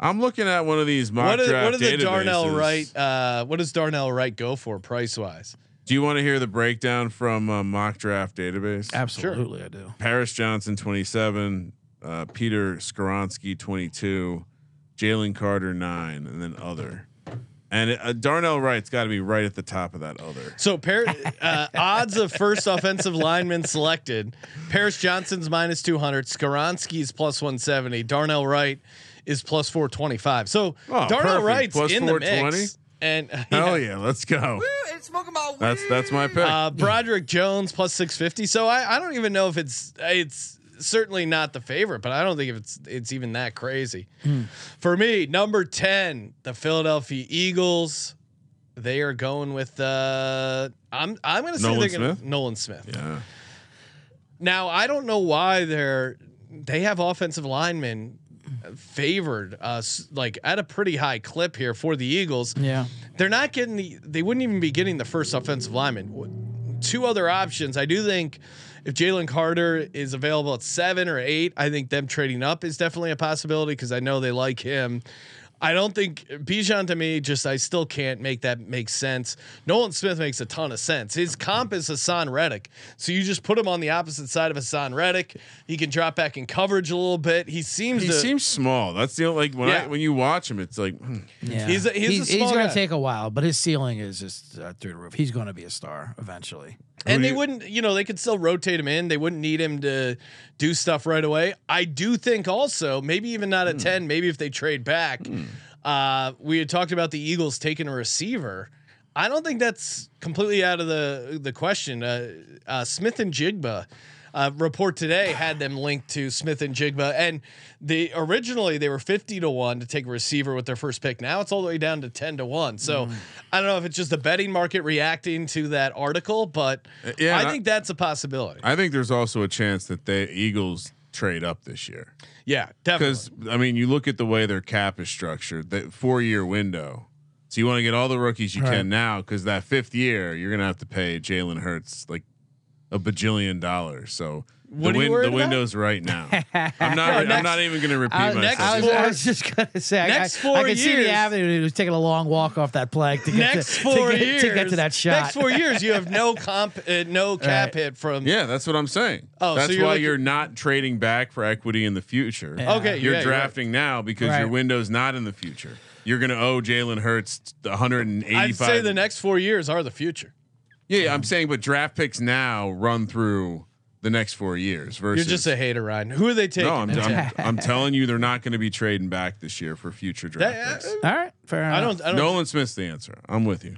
I'm looking at one of these mock what, is, draft what are the Darnell databases. Wright? Uh, what does Darnell Wright go for price wise? Do you want to hear the breakdown from uh, mock draft database? Absolutely, I do. Paris Johnson 27, uh, Peter Skoronski 22, Jalen Carter 9, and then other. And uh, Darnell Wright's got to be right at the top of that other. So Par- uh, odds of first offensive lineman selected: Paris Johnson's minus two hundred, Skoronski's plus one seventy, Darnell Wright is plus four twenty five. So Oh, Darnell perfect. Wright's Plus in the 420? mix. And Hell yeah, let's go. It's my That's that's my pick. uh, Broderick Jones plus six fifty. So I, I don't even know if it's it's certainly not the favorite, but I don't think it's it's even that crazy. For me, number ten, the Philadelphia Eagles. They are going with uh I'm I'm gonna say Nolan they're gonna Smith? Nolan Smith. yeah. Now I don't know why they're they have offensive linemen favored us like at a pretty high clip here for the Eagles. Yeah. They're not getting the they wouldn't even be getting the first offensive lineman. Two other options. I do think if Jalen Carter is available at seven or eight, I think them trading up is definitely a possibility because I know they like him. I don't think Bijan to me just I still can't make that make sense. Nolan Smith makes a ton of sense. His comp is Haason Reddick, so you just put him on the opposite side of Haason Reddick. He can drop back in coverage a little bit. He seems He to seems small. That's the only, like when Yeah. I when you watch him, it's like hmm. Yeah. He's a- he's a small going guy. to take a while, but his ceiling is just uh, through the roof. He's going to be a star eventually. And they you- wouldn't, you know, they could still rotate him in. They wouldn't need him to do stuff right away. I do think also, maybe even not at 10, maybe if they trade back. Uh, we had talked about the Eagles taking a receiver. I don't think that's completely out of the the question. Uh, uh, Smith-Njigba. Uh, report today had them linked to Smith-Njigba, and the originally they were fifty to one to take a receiver with their first pick. Now it's all the way down to ten to one. So Mm. I don't know if it's just the betting market reacting to that article, but yeah, I and I- think that's a possibility. I think there's also a chance that the Eagles trade up this year. yeah, definitely. Because I mean, you look at the way their cap is structured, that four year window. So you want to get all the rookies you Right. can now, because that fifth year you're gonna have to pay Jalen Hurts like a bajillion dollars. So What the, are you worried the window's right now. I'm not. I'm not even gonna repeat I, myself. I was, four- I was just gonna say, I- next I, four I can see years- the avenue. He was taking a long walk off that plank to get next to, four to get, years, to get to that shot. Next four years, you have no comp, uh, no cap Right. hit from. yeah, that's what I'm saying. Oh, so that's you're why looking- you're not trading back for equity in the future. Yeah. Okay, You're yeah, right. drafting now because your window's not in the future. You're gonna owe Jalen Hurts 185. I'd say the next four years are the future. Yeah, yeah, I'm saying, but draft picks now run through the next four years. Versus You're just a hater, Ryan. Who are they taking? no. I'm, I'm, I'm telling you, they're not going to be trading back this year for future draft That- picks. Uh, All right, fair enough. I don't. I don't. Nolan Smith's the answer. I'm with you.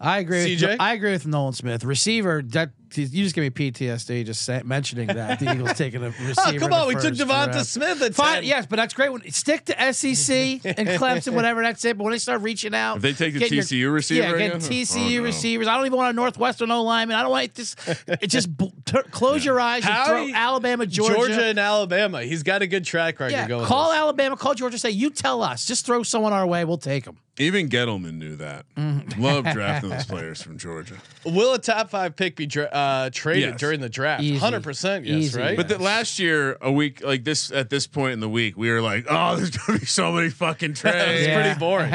I agree. CJ? With, I agree with Nolan Smith. Receiver, that you just give me PTSD just say, mentioning that the Eagles taking a receiver. Oh, in come the on. We took Devonta round. Smith at Fine, 10. yes, but that's great. When stick to SEC and Clemson, whatever. That's it. But when they start reaching out, If they take the getting TCU receiver yeah, getting again? TCU Oh, no. receivers. I don't even want a Northwestern O lineman. I don't want this. It just t- close your eyes and throw he- Alabama, Georgia. Georgia. and Alabama. He's got a good track record yeah, going. call Alabama, call Georgia. Say you tell us. Just throw someone our way. We'll take them. Even Gettleman knew that. Mm. Love drafting those players from Georgia. Will a top five pick be dra- uh, traded Yes. during the draft? Hundred percent, yes, Easy. right? But the, last year, a week like this, at this point in the week, we were like, "Oh, there's gonna be so many fucking it's trades." Yeah. pretty boring.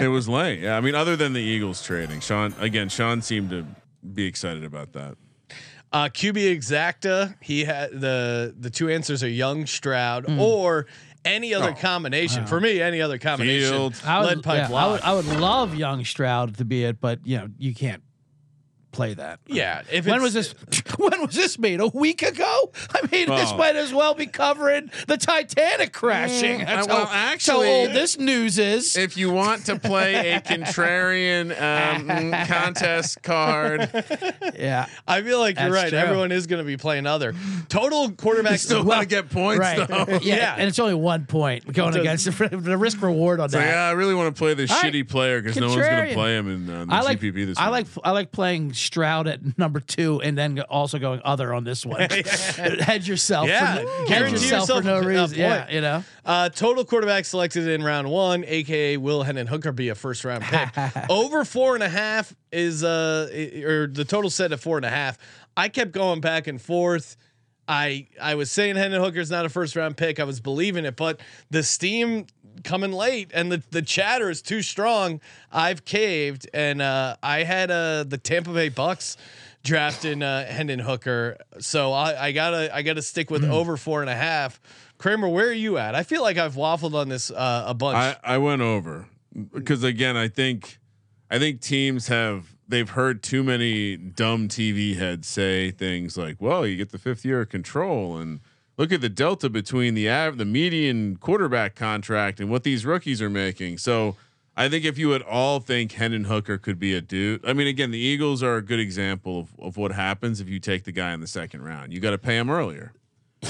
It was lame. Yeah, I mean, other than the Eagles trading, Sean again. Sean seemed to be excited about that. Uh, QB exacta. He had the the two answers are Young Stroud Hmm. or any other Oh, combination. For me, any other combination. Fields. I Lead would, pipe yeah, I would. I would love young Stroud to be it, but you know you can't play that. Yeah. If When was this? When was this made? A week ago? I mean, this Oh. might as well be covering the Titanic crashing. That's, uh, well, how, actually- how old this news is. If you want to play a contrarian um, mm, contest card, yeah, I feel like you're right. true. Everyone is going to be playing other total quarterbacks. still want to get points right. though. Yeah, Yeah. and it's only one point going Does- against the, the risk reward on So that. yeah, I really want to play this All right. shitty player because no one's going to play him in uh, the I like GPP this I week. like I like playing Stroud at number two and then also going other on this one. Hedge yourself. Yeah, for, no- guarantee hedge yourself for no yourself a- a reason. Yeah, you know. Uh, total quarterback selected in round one, aka Will Hendon Hooker, be a first round pick. Over four and a half is uh, or the total set at four and a half. I kept going back and forth. I I was saying Hendon Hooker's not a first round pick. I was believing it, but the steam coming late and the, the chatter is too strong. I've caved and uh, I had uh, the Tampa Bay Bucks drafting uh, Hendon Hooker, so I, I gotta I gotta stick with over four and a half. Kramer, where are you at? I feel like I've waffled on this uh, a bunch. I, I went over because again, I think I think teams have they've heard too many dumb TV heads say things like, "Well, you get the fifth year of control," and look at the delta between the av- the median quarterback contract and what these rookies are making. So. I think if you at all think Hendon Hooker could be a dude, I mean, again, the Eagles are a good example of, of what happens if you take the guy in the second round. You got to pay him earlier.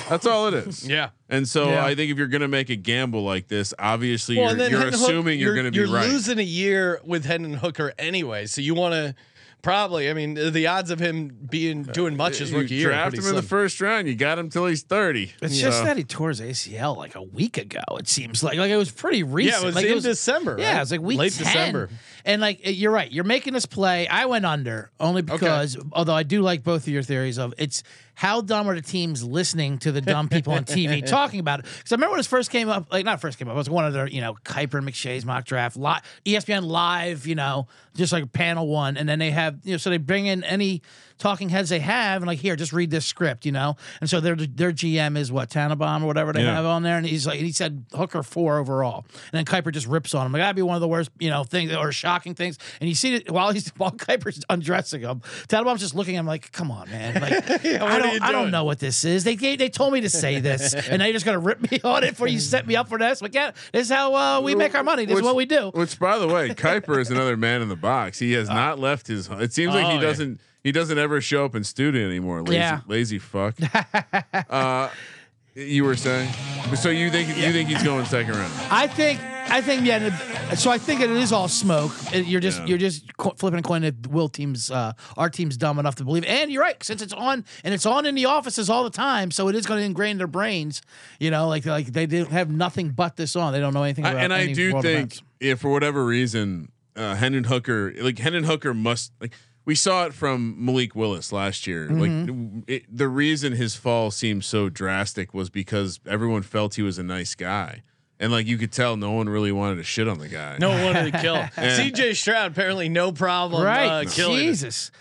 That's all it is. yeah. And so Yeah. I think if you're going to make a gamble like this, obviously Well, you're, you're Hendon Hook- assuming you're, going to be you're right. losing a year with Hendon Hooker anyway, so you want to probably. I mean, the odds of him being uh, doing much his you rookie year. are draft pretty him in the first round. You got him till he's 30. It's So- just that he tore his ACL like a week ago. It seems like like it was pretty recent. Yeah, it was like in December. Yeah, right? it was like week late 10. December. And like uh, you're right, you're making this play. I went under only because, although I do like both of your theories of it's how dumb are the teams listening to the dumb people on TV talking about it. Because I remember when it first came up, like not first came up, it was one of their you know Kiper and McShay's mock draft, li- ESPN live, you know, just like panel one, and then they have you know so they bring in any talking heads they have and like here just read this script you know? And so their their GM is what Tannenbaum or whatever they Yeah. have on there and he's like he said Hooker four overall. And then Kiper just rips on him. Like that'd be one of the worst you know things or shocking things. And you see it while he's while Kiper's undressing him Tannenbaum's just looking at him like come on man. Like I don't I don't know what this is. They they told me to say this and now you're just gonna rip me on it for you set me up for this. Like yeah this is how uh, we make our money. This is what we do. Which, by the way, Kuiper is another man in the box. He has not left his It seems like Oh, he yeah. He doesn't ever show up in studio anymore. Lazy, Yeah. lazy fuck. uh, you were saying, so you think you think he's going second round? I think I think yeah. So I think it is all smoke. You're just Yeah. you're just flipping a coin that Will team's uh, our team's dumb enough to believe. And you're right, since it's on and it's on in the offices all the time, so it is going to ingrain their brains. You know, like like they didn't have nothing but this on. They don't know anything I, about. and I do think events. if for whatever reason, uh, Hendon Hooker, like Hendon Hooker must like we saw it from Malik Willis last year. Mm-hmm. Like it, the reason his fall seemed so drastic was because everyone felt he was a nice guy. And like you could tell, no one really wanted to shit on the guy. No one wanted to kill. him. CJ Stroud apparently no problem right, uh, killing. him. Jesus.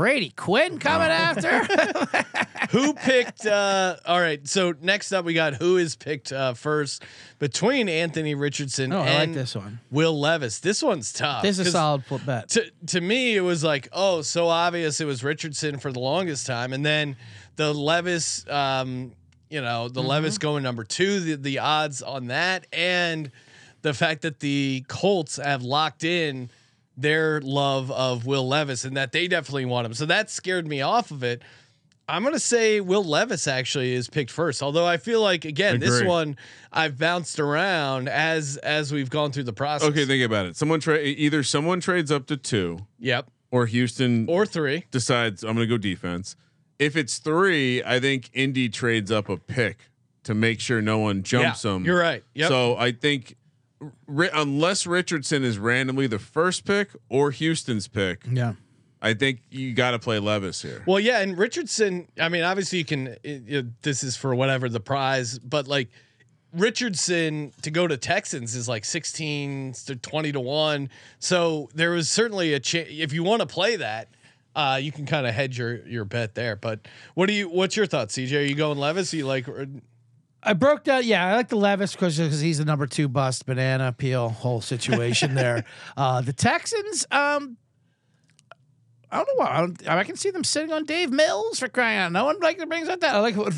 Brady Quinn coming after. Who picked? Uh, all right. So next up, we got who is picked uh, first between Anthony Richardson Oh, I like this one. Will Levis. This one's tough. This is a solid bet. To to me, it was like, oh, so obvious. It was Richardson for the longest time, and then the Levis. Um, you know, the Levis going number two. The the odds on that, and the fact that the Colts have locked in their love of Will Levis and that they definitely want him. So that scared me off of it. I'm gonna say Will Levis actually is picked first. Although I feel like again, this one I've bounced around as as we've gone through the process. Okay, think about it. Someone trade either someone trades up to two, Yep. or Houston Or three. decides I'm going to go defense. If it's three, I think Indy trades up a pick to make sure no one jumps Yeah, them. you're right. Yep. So I think unless Richardson is randomly the first pick or Houston's pick, yeah. I think you got to play Levis here. Well, yeah, and Richardson. I mean, obviously, you can. It, it- this is for whatever the prize, but like Richardson to go to Texans is like sixteen to twenty to one. So there was certainly a chance if you want to play that. Uh, you can kind of hedge your your bet there, but what do you? What's your thoughts, CJ? Are you going Levis? Are you like? I broke down. Yeah, I like the Levis because he's the number two bust banana peel whole situation there. Uh, the Texans, um, I don't know why. I, don't, I can see them sitting on Davis Mills for crying out. No one like brings up that. I like when,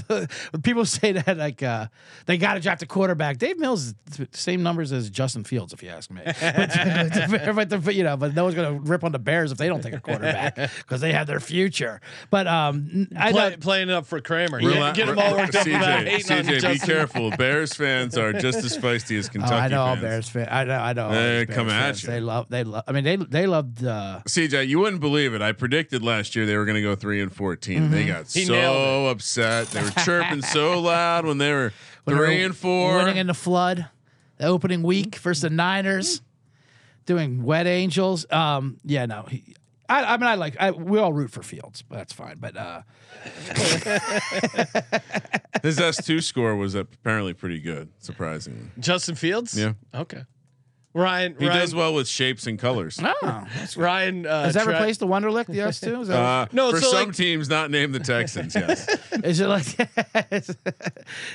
when people say that like uh, they got to draft a quarterback. Davis Mills is the same numbers as Justin Fields, if you ask me. but, but, the- you know, but no one's gonna rip on the Bears if they don't take a quarterback because they have their future. But um, I Play, playing it up for Kramer. Rela- Yeah, get them all worked up CJ, CJ, be Justin. careful. Bears fans are just as feisty as Oh, I know all fans. Bears fans. I know. I know. They these Bears come at fans. you. They love. They love. I mean, they they loved. Uh, CJ, you wouldn't believe it. I predicted last year they were going to go three and 14 They got He so upset. They were chirping so loud when they were when three were and four. winning in the flood, the opening week versus the Niners, doing wet angels. Um, yeah, no. He, I, I mean, I like. I, we all root for Fields, but that's fine. But uh, His S two score was apparently pretty good, surprisingly. Justin Fields. Yeah. Okay. Ryan. He Ryan, does well with shapes and colors. no, that's- Ryan. Uh, has that tri- replaced the Wonderlic? The S two? Is, that- Uh, No, for so, some like- teams not named the Texans. Yes. is it like it's,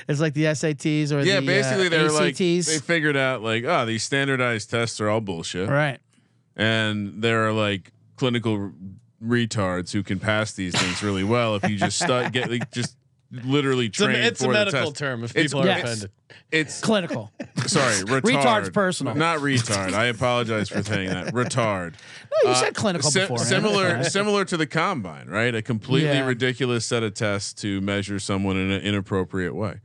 it's like the SATs or yeah, the basically uh, they were like they figured out like oh these standardized tests are all bullshit, right. and there are like clinical r- retards who can pass these things really well if you just start get like, just literally It's a, it's for a the medical test. term if It's- people are yes. offended. It's Clinical. sorry, retard. Retard's personal. not retard. I apologize for saying that. Retard. No, you said clinical Si- before. similar, similar to the combine, right? A completely Yeah. ridiculous set of tests to measure someone in an inappropriate way.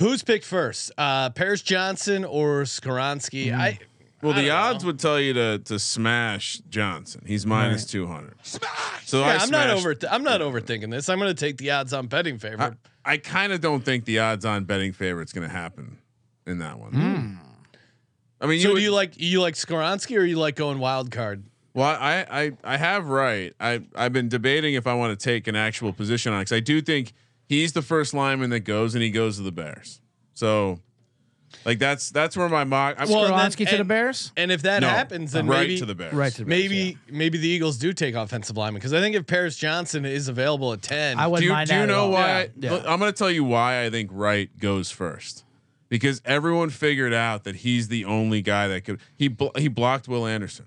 Who's picked first? Uh, Paris Johnson or Skoronski? Hmm. I. Well, the odds know. would tell you to to smash Johnson. He's minus two hundred. So Yeah, I I'm not smashed- over. I'm not overthinking this. I'm going to take the odds on betting I, favorite. I kind of don't think the odds on betting favorite's going to happen in that one. Hmm. I mean, so you do would- you like you like Skoronski or you like going wild card? Well, I, I I have right. I I've been debating if I want to take an actual position on because I do think he's the first lineman that goes and he goes to the Bears. So, like that's that's where my mock. I'm, Well, and then- Skoronski to the Bears. And if that no, happens, then right maybe to the Bears. Right to the Bears, maybe maybe the Eagles do take offensive lineman because I think if Paris Johnson is available at ten, I I wouldn't do you, mind do you that know why? Yeah. I'm going to tell you why I think Wright goes first. Because everyone figured out that he's the only guy that could. He blo- he blocked Will Anderson.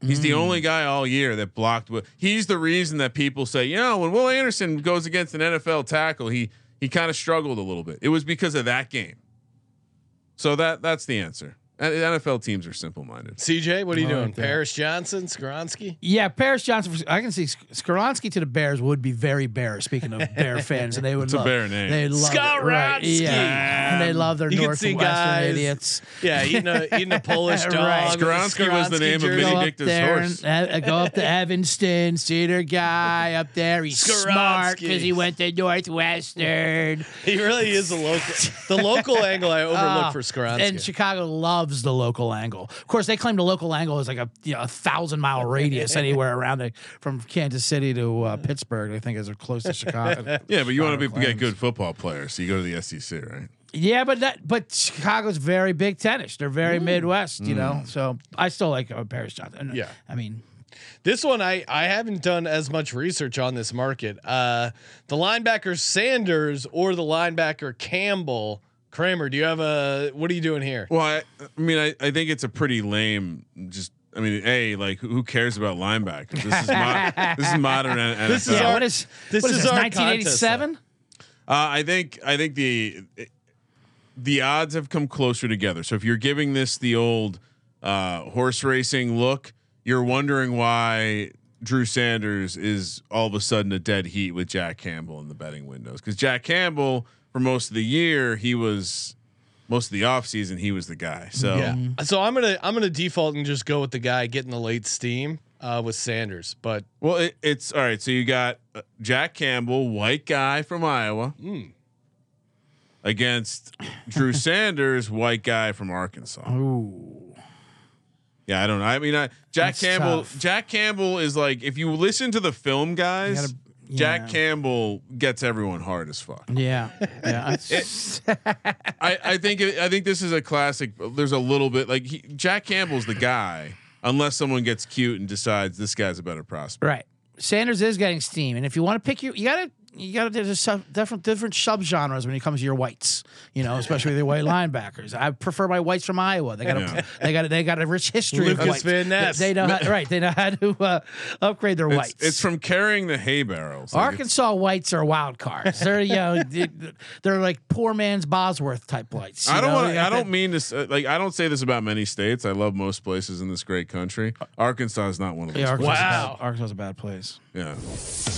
He's the mm. only guy all year that blocked Will. He's the reason that people say, you know, when Will Anderson goes against an NFL tackle, he he kind of struggled a little bit. It was because of that game. So that that's the answer. And NFL teams are simple minded. CJ, what are you I doing? like. Paris Johnson, Skoronski? Yeah, Paris Johnson. I can see Sk- Skoronski to the Bears would be very bear. Speaking of Bear fans, and they would It's a Bear name. They love it, right? Yeah, and they love their You can Northwestern see guys- idiots. Yeah, eating a eating a Polish dog. Right. with a Skoronski was the name of jersey. Go up Benedictus there horse. and uh, go up to Evanston, see their guy up there. He's smart because he went to Northwestern. He really is a local. The local angle I overlook Ah, for Skoronski. And Chicago loves the local angle. Of course, they claim the local angle is like a you know a thousand mile radius anywhere around it from Kansas City to uh, Pittsburgh. I think is close to Chicago. Yeah, but you want to Chicago get good football players, so you go to the SEC, right? Yeah, but that but Chicago's very Big tennis. They're very Mm. Midwest, you know. So I still like uh, Paris Johnson. Yeah. I mean, This one, I, I haven't done as much research on this market. Uh, the linebacker Sanders or the linebacker Campbell. Kramer, do you have a? What are you doing here? Well, I, I mean, I, I think it's a pretty lame. Just, I mean, a like who who cares about linebackers? This is mo- this is modern NFL. This is yeah. our- what is this what is, is 1987? Uh, I think I think the the odds have come closer together. So if you're giving this the old uh, horse racing look, you're wondering why Drew Sanders is all of a sudden a dead heat with Jack Campbell in the betting windows because Jack Campbell for most of the year he was most of the offseason he was the guy. So Yeah. So I'm gonna I'm gonna default and just go with the guy getting the late steam uh, with Sanders. But well it, it's all right. So you got uh, Jack Campbell, white guy from Iowa. Against Drew Sanders, white guy from Arkansas. Ooh. Yeah, I don't know. I mean, I, Jack That's Campbell. tough. Jack Campbell is like if you listen to the film guys, gotta- Jack yeah. Campbell gets everyone hard as fuck. Yeah. Yeah. It's- I, I think it, I think this is a classic. There's a little bit like he, Jack Campbell's the guy, unless someone gets cute and decides this guy's a better prospect. right. Sanders is getting steam, and if you want to pick your, you gotta. You got to there's sub, different different subgenres when it comes to your whites, you know, especially the white linebackers. I prefer my whites from Iowa. They got a, Yeah. they got a, they got a rich history. of Lucas whites. Van Ness. They, they know how, right. They know how to uh, upgrade their It's, whites. it's from carrying the hay barrels. Like, Arkansas whites are wild cards. They're you know they- they're like poor man's Bosworth type whites. you I don't know? want. I don't mean this. Uh, like I don't say this about many states. I love most places in this great country. Arkansas is not one of those. Yeah, Arkansas Wow. Arkansas is a bad place. Yeah,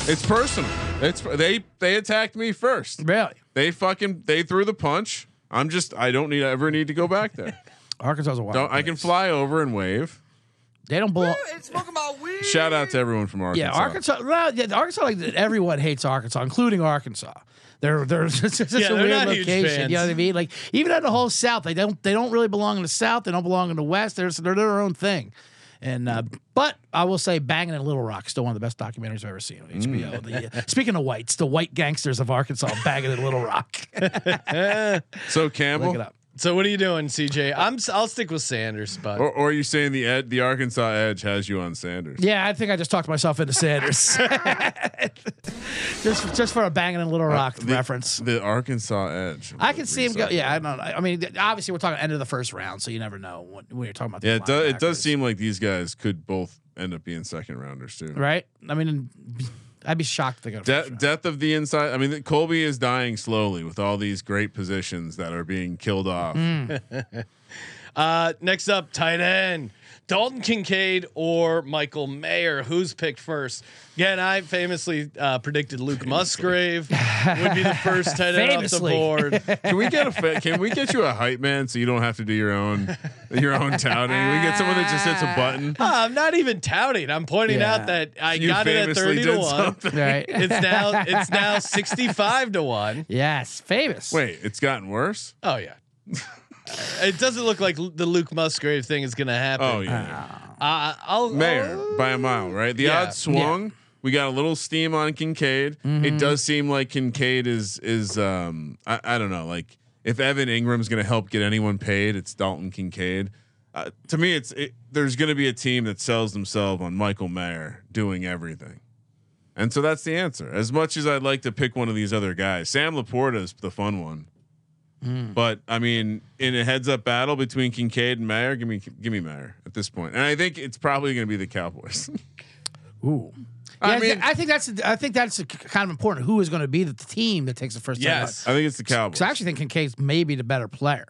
it's personal. It's they they they attacked me first. Really, They fucking they threw the punch. I'm just I don't need ever need to go back there. Arkansas is a wild. don't I can place. fly over and wave. They don't belong. Shout out to everyone from Arkansas. Yeah, Arkansas. Well, yeah, Arkansas. Like everyone hates Arkansas, including Arkansas. They're they're it's just Yeah, a they're weird not huge location. fans. You know what I mean? Like even in the whole South, they don't they don't really belong in the South. They don't belong in the West. They're they're their own thing. And uh, but I will say, Banging in Little Rock, is still one of the best documentaries I've ever seen on HBO. The, uh, speaking of whites, the white gangsters of Arkansas, Banging in Little Rock. So Campbell, Look it up. So what are you doing, CJ? I'm s- I'll stick with Sanders, but or, or are you saying the ed, the Arkansas Edge has you on Sanders? Yeah, I think I just talked myself into Sanders. just just for a Banging in Little uh, Rock The- reference. The Arkansas Edge. I can see him go. Yeah, I don't. I mean, obviously, we're talking end of the first round, so you never know when, when you're talking about. Yeah, it does, it does seem like these guys could both end up being second rounders too. right. I mean, I'd be shocked if they go. to De- death of the inside. I mean, Colby is dying slowly with all these great positions that are being killed off. Mm. uh, next up, tight end. Dalton Kincaid or Michael Mayer? Who's picked first? Again, I famously uh, predicted Luke Musgrave would be the first tight end off the board. Can we get a fa- can we get you a hype man so you don't have to do your own your own touting? We get someone that just hits a button. Uh, I'm not even touting. I'm pointing Yeah. out that I You got it at 30 to 1. something. right. It's now it's now 65 to 1. yes, famous. Wait, it's gotten worse. Oh yeah. It doesn't look like the Luke Musgrave thing is going to happen. Oh yeah, Uh, I'll Mayer I'll- by a mile, right? The Yeah. odds swung. We got a little steam on Kincaid. It does seem like Kincaid is is um I, I don't know like if Evan Engram's going to help get anyone paid, it's Dalton Kincaid. Uh, to me, it's it, there's going to be a team that sells themselves on Michael Mayer doing everything, and so that's the answer. As much as I'd like to pick one of these other guys, Sam LaPorta is the fun one. Mm. But I mean, in a heads-up battle between Kincaid and Mayer, give me give me Mayer at this point, and I think it's probably going to be the Cowboys. Ooh. I Yeah, mean- I think that's I think that's kind of important. Who is going to be the team that takes the first? Yes. I think it's the Cowboys. I actually think Kincaid's maybe the better player.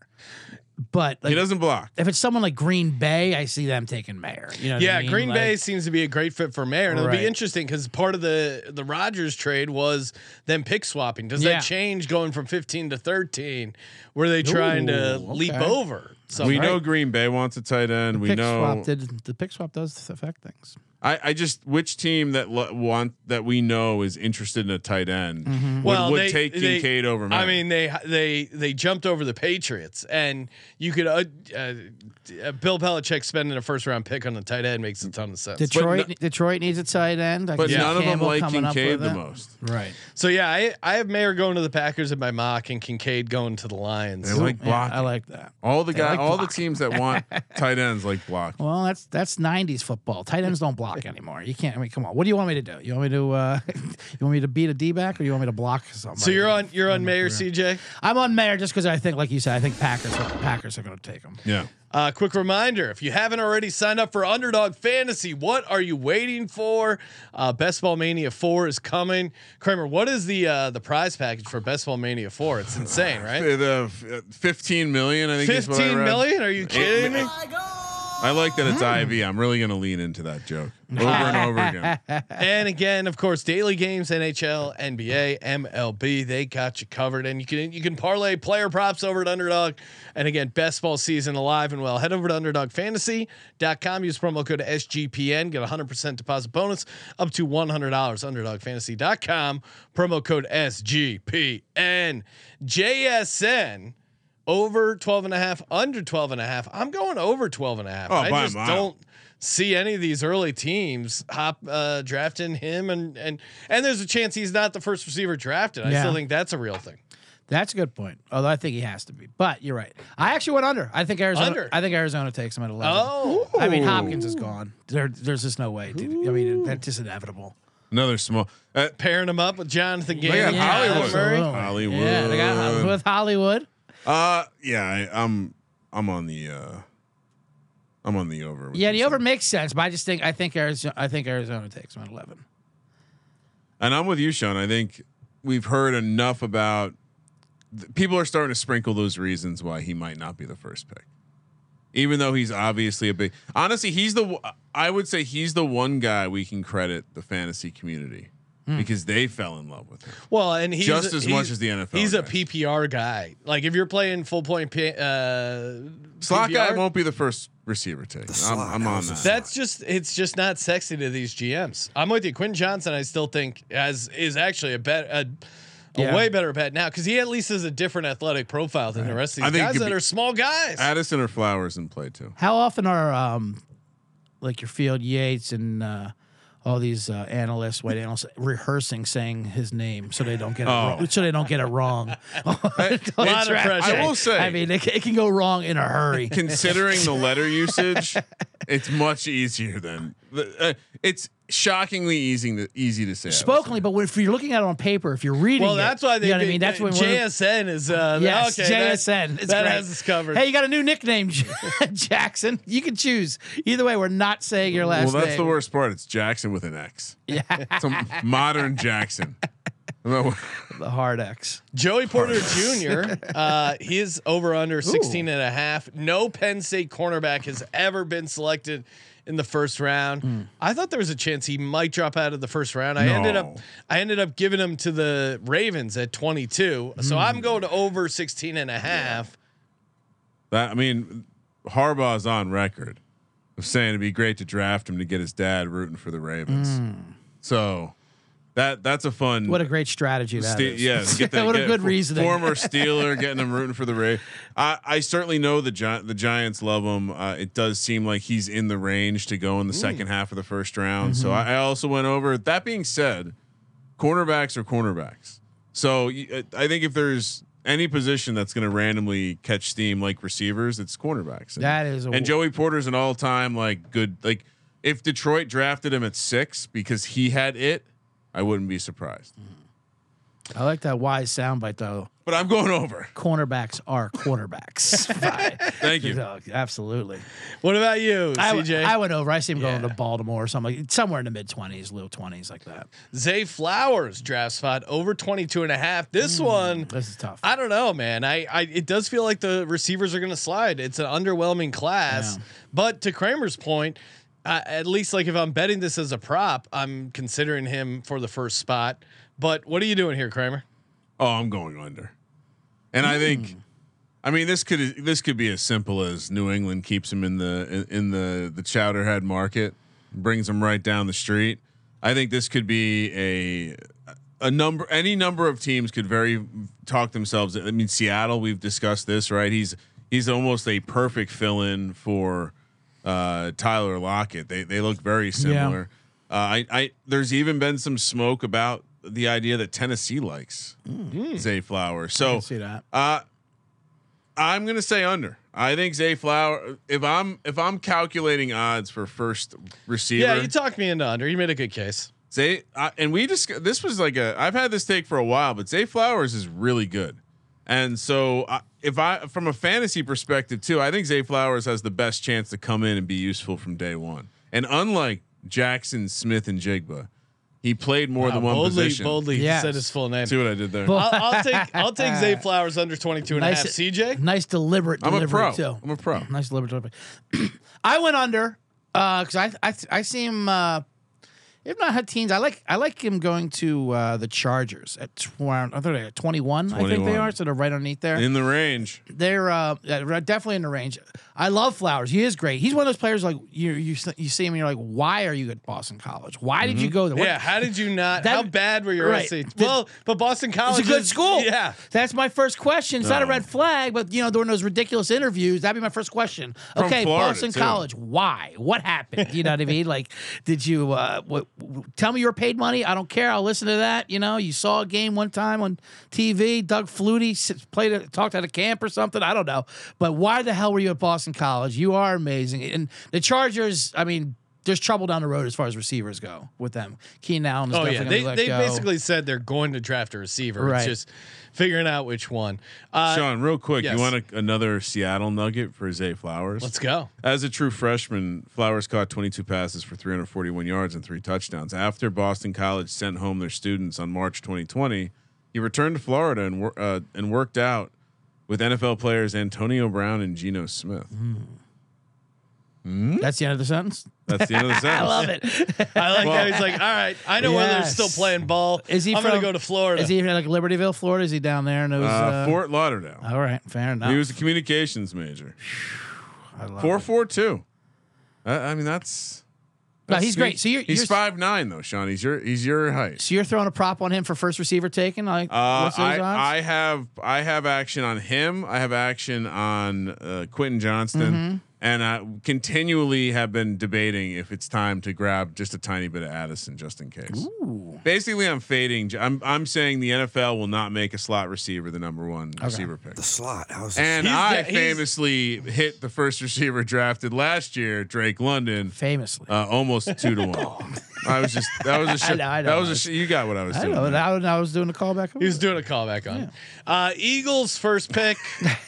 But he doesn't block. if it's someone like Green Bay, I see them taking Mayer. You know, what I Yeah, mean? Green Like, Bay seems to be a great fit for Mayer, and it'll Right. be interesting because part of the the Rodgers trade was them pick swapping. Does Yeah. that change going from fifteen to thirteen? Were they trying to Ooh, leap over? So we know Green Bay wants a tight end. We pick know. swap did the pick swap does affect things. I, I just which team that lo- want that we know is interested in a tight end would, Well, would they- take they- Kincaid over. Me? I mean, they they they jumped over the Patriots, and you could. Uh, uh, uh, Bill Belichick spending a first round pick on the tight end makes a ton of sense. Detroit, Detroit needs a tight end. I but can see none of them Campbell like coming up Kincaid with the most. Right. So yeah, I, I have Mayer going to the Packers in my mock, and Kincaid going to the Lions. They like Yeah. I like that. all the guys, like all the teams that want tight ends like block. Well, that's that's '90s football. Tight ends don't block anymore. You can't. I mean, come on. What do you want me to do? You want me to? Uh, you want me to beat a D back, or you want me to block somebody? So you're on you're on Mayer CJ. I'm on Mayer just because I think, like you said, I think Packers Packers are going to take him. Yeah. Uh, quick reminder: if you haven't already signed up for Underdog Fantasy, what are you waiting for? Uh, Best Ball Mania Four is coming. Kramer, what is the uh, the prize package for Best Ball Mania Four? It's insane, right? The, the, uh, 15 million, I think. is what I Fifteen read. million? Are you kidding me? I like that it's hmm. IV. I'm really going to lean into that joke over and over again. and again, of course, daily games, NHL, NBA, MLB, they got you covered. And you can you can parlay player props over at Underdog. And again, best ball season alive and well. Head over to underdogfantasy.com. Use promo code SGPN. Get 100% deposit bonus up to $100. Underdogfantasy.com. Promo code SGPN. JSN. Over 12 and a half, under 12 and a half. I'm going over 12 and a half. Oh, I just mile. don't see any of these early teams hop uh, drafting him and and and there's a chance he's not the first receiver drafted. I Yeah. still think that's a real thing. That's a good point. Although I think he has to be. But you're right. I actually went under. I think Arizona. Under. I think Arizona takes him at 11. Oh. I mean Hopkins is gone. There, there's just no way. Dude. I mean that's just inevitable. Another small. Uh, Pairing him up with Jonathan Look Gannon, at and Hollywood. Absolutely. Hollywood. Yeah, they got with Hollywood. Uh, yeah, I, I'm I'm on the uh, I'm on the over. Yeah, the over makes sense, but I just think I think Arizona. I think Arizona takes one eleven. And I'm with you, Sean. I think we've heard enough about. th- People are starting to sprinkle those reasons why he might not be the first pick, even though he's obviously a big. Honestly, he's the. I would say he's the one guy we can credit the fantasy community because they fell in love with him. Well, and he's Just as he's- much as the NFL He's a. PPR guy. Like if you're playing full point P- uh, Slot guy won't be the first receiver take. I'm, I'm on that. That's just it's just not sexy to these GMs. I'm with you. Quentin Johnston, I still think as is actually a bet a, a Yeah. way better bet now because he at least has a different athletic profile than the rest of I these think guys that are small guys. Addison or Flowers in play too. How often are um, like your Field Yates and uh, all these uh, analysts, white analysts, rehearsing saying his name so they don't get it Oh. wrong? So they don't get it wrong. a lot of pressure. I will say, I mean, it, can- it can go wrong in a hurry. considering the letter usage, it's much easier than uh, it's shockingly easy to easy to say. Spokenly, but when, if you're looking at it on paper, if you're reading, well, it, that's why they. you know what I mean. That's when we're JSN is. Uh, Yes, okay, that- JSN. It's that great. has us covered. Hey, you got a new nickname, Jackson. You can choose. Either way, we're not saying your last Well, that's name. the worst part. It's Jackson with an X. Yeah, It's a modern Jackson. the hard X. Joey Porter Jr. Uh, his over under 16 and a half. No Penn State cornerback has ever been selected in the first round. Hmm. I thought there was a chance he might drop out of the first round. I ended up I ended up giving him to the Ravens at 22. Hmm. So I'm going to over 16 and a half. That I mean, Harbaugh's on record of saying it'd be great to draft him to get his dad rooting for the Ravens. So that that's a fun. What a great strategy that Ste- is. yeah, get that, what a good for- reasoning. Former Steeler getting him rooting for the Ray. I, I certainly know the Gi- the Giants love him. Uh, it does seem like he's in the range to go in the second half of the first round. So Mm-hmm. I, I also went over. That being said, cornerbacks are cornerbacks. So uh, I think if there's any position that's going to randomly catch steam like receivers, it's cornerbacks. And, That is a- and Joey Porter's an all time like good like. If Detroit drafted him at six because he had it, I wouldn't be surprised. I like that wise soundbite though. But I'm going over. Cornerbacks are quarterbacks. Thank you. No, absolutely. What about you, I, CJ? I went over. I see him going Yeah. to Baltimore or something like somewhere in the mid twenties, low twenties, like that. Zay Flowers draft spot over 22 and a half. This mm, one, This is tough. I don't know, man. I, I it does feel like the receivers are going to slide. It's an underwhelming class. Yeah. But to Kramer's point, uh, at least like if I'm betting this as a prop, I'm considering him for the first spot. But what are you doing here, Kramer? Oh, I'm going under. And I think, I mean, this could this could be as simple as New England keeps him in the in, in the the Chowderhead market, brings him right down the street. I think this could be a a number. Any number of teams could very talk themselves. I mean, Seattle. We've discussed this, right? He's he's almost a perfect fill in for uh, Tyler Lockett. They they look very similar. Uh, I, I there's even been some smoke about the idea that Tennessee likes Zay Flowers. So see that. Uh, I'm gonna say under. I think Zay Flower. If I'm if I'm calculating odds for first receiver, Yeah, you talked me into under. You made a good case. Zay uh, and we just this was like a I've had this take for a while, but Zay Flowers is really good. And so uh, if I from a fantasy perspective too, I think Zay Flowers has the best chance to come in and be useful from day one. And unlike Jaxon Smith-Njigba, he played more than Wow, one boldly, position. boldly Yes. said his full name. See what I did there? I'll, I'll take I'll take Zay Flowers under 22 and a half. CJ? Nice deliberate I'm a pro. too. I'm a pro. Nice deliberate delivery. I went under because I, I I see him. Uh, if not had teens, I like I like him going to uh, the Chargers at tw- I think they're at 21, I think they 21. are, so they're right underneath there. In the range. they're uh, definitely in the range. I love Flowers. He is great. He's one of those players like you you s- you see him and you're like, why are you at Boston College? Why did you go there? What- Yeah, how did you not? That- how bad were your right. SAT? Well, but Boston College It's a good is- school. Yeah. That's my first question. It's not a red flag, but you know, during those ridiculous interviews, that'd be my first question. Okay, Florida, Boston too. College, why? What happened? You know what I mean? Like, did you uh what, tell me you were paid money? I don't care. I'll listen to that. You know, you saw a game one time on TV, Doug Flutie played it, talked at a camp or something. I don't know. But why the hell were you at Boston College? You are amazing. And the Chargers, I mean, there's trouble down the road as far as receivers go with them. Keenan Allen is Oh yeah, they they go. basically said they're going to draft a receiver. Right. It's just figuring out which one. Uh, Sean, real quick, yes. you want a, another Seattle nugget for Zay Flowers? let's go. As a true freshman, Flowers caught 22 passes for 341 yards and three touchdowns. After Boston College sent home their students on March 2020, he returned to Florida and wor- uh, and worked out with NFL players Antonio Brown and Geno Smith. That's the end of the sentence. That's the end of the sentence. I love it. I like Well- how he's like, all right, I know where they're still playing ball. Is he I'm gonna go to Florida. Is he even like Libertyville, Florida? Is he down there? And it was, Uh, uh, Fort Lauderdale. all right, fair enough. He was a communications major. I love Four it. four two. I, I mean, that's. No, that's- he's great. So you're- he's you're- five nine though, Sean. He's your he's your height. So you're throwing a prop on him for first receiver taken? Like, Uh, I. I have I have action on him. I have action on uh, Quentin Johnston, Mm-hmm. And I continually have been debating if it's time to grab just a tiny bit of Addison just in case. Basically, I'm fading. I'm I'm saying the NFL will not make a slot receiver the number one receiver pick. The slot. How's And I the- famously hit the first receiver drafted last year, Drake London, Famously. uh, almost two to one. I was just that was a sh- I know, I know. that was a sh- you got what I was I doing. know. man. Now, now I was doing the callback. He was doing a callback on. Uh, Eagles first pick.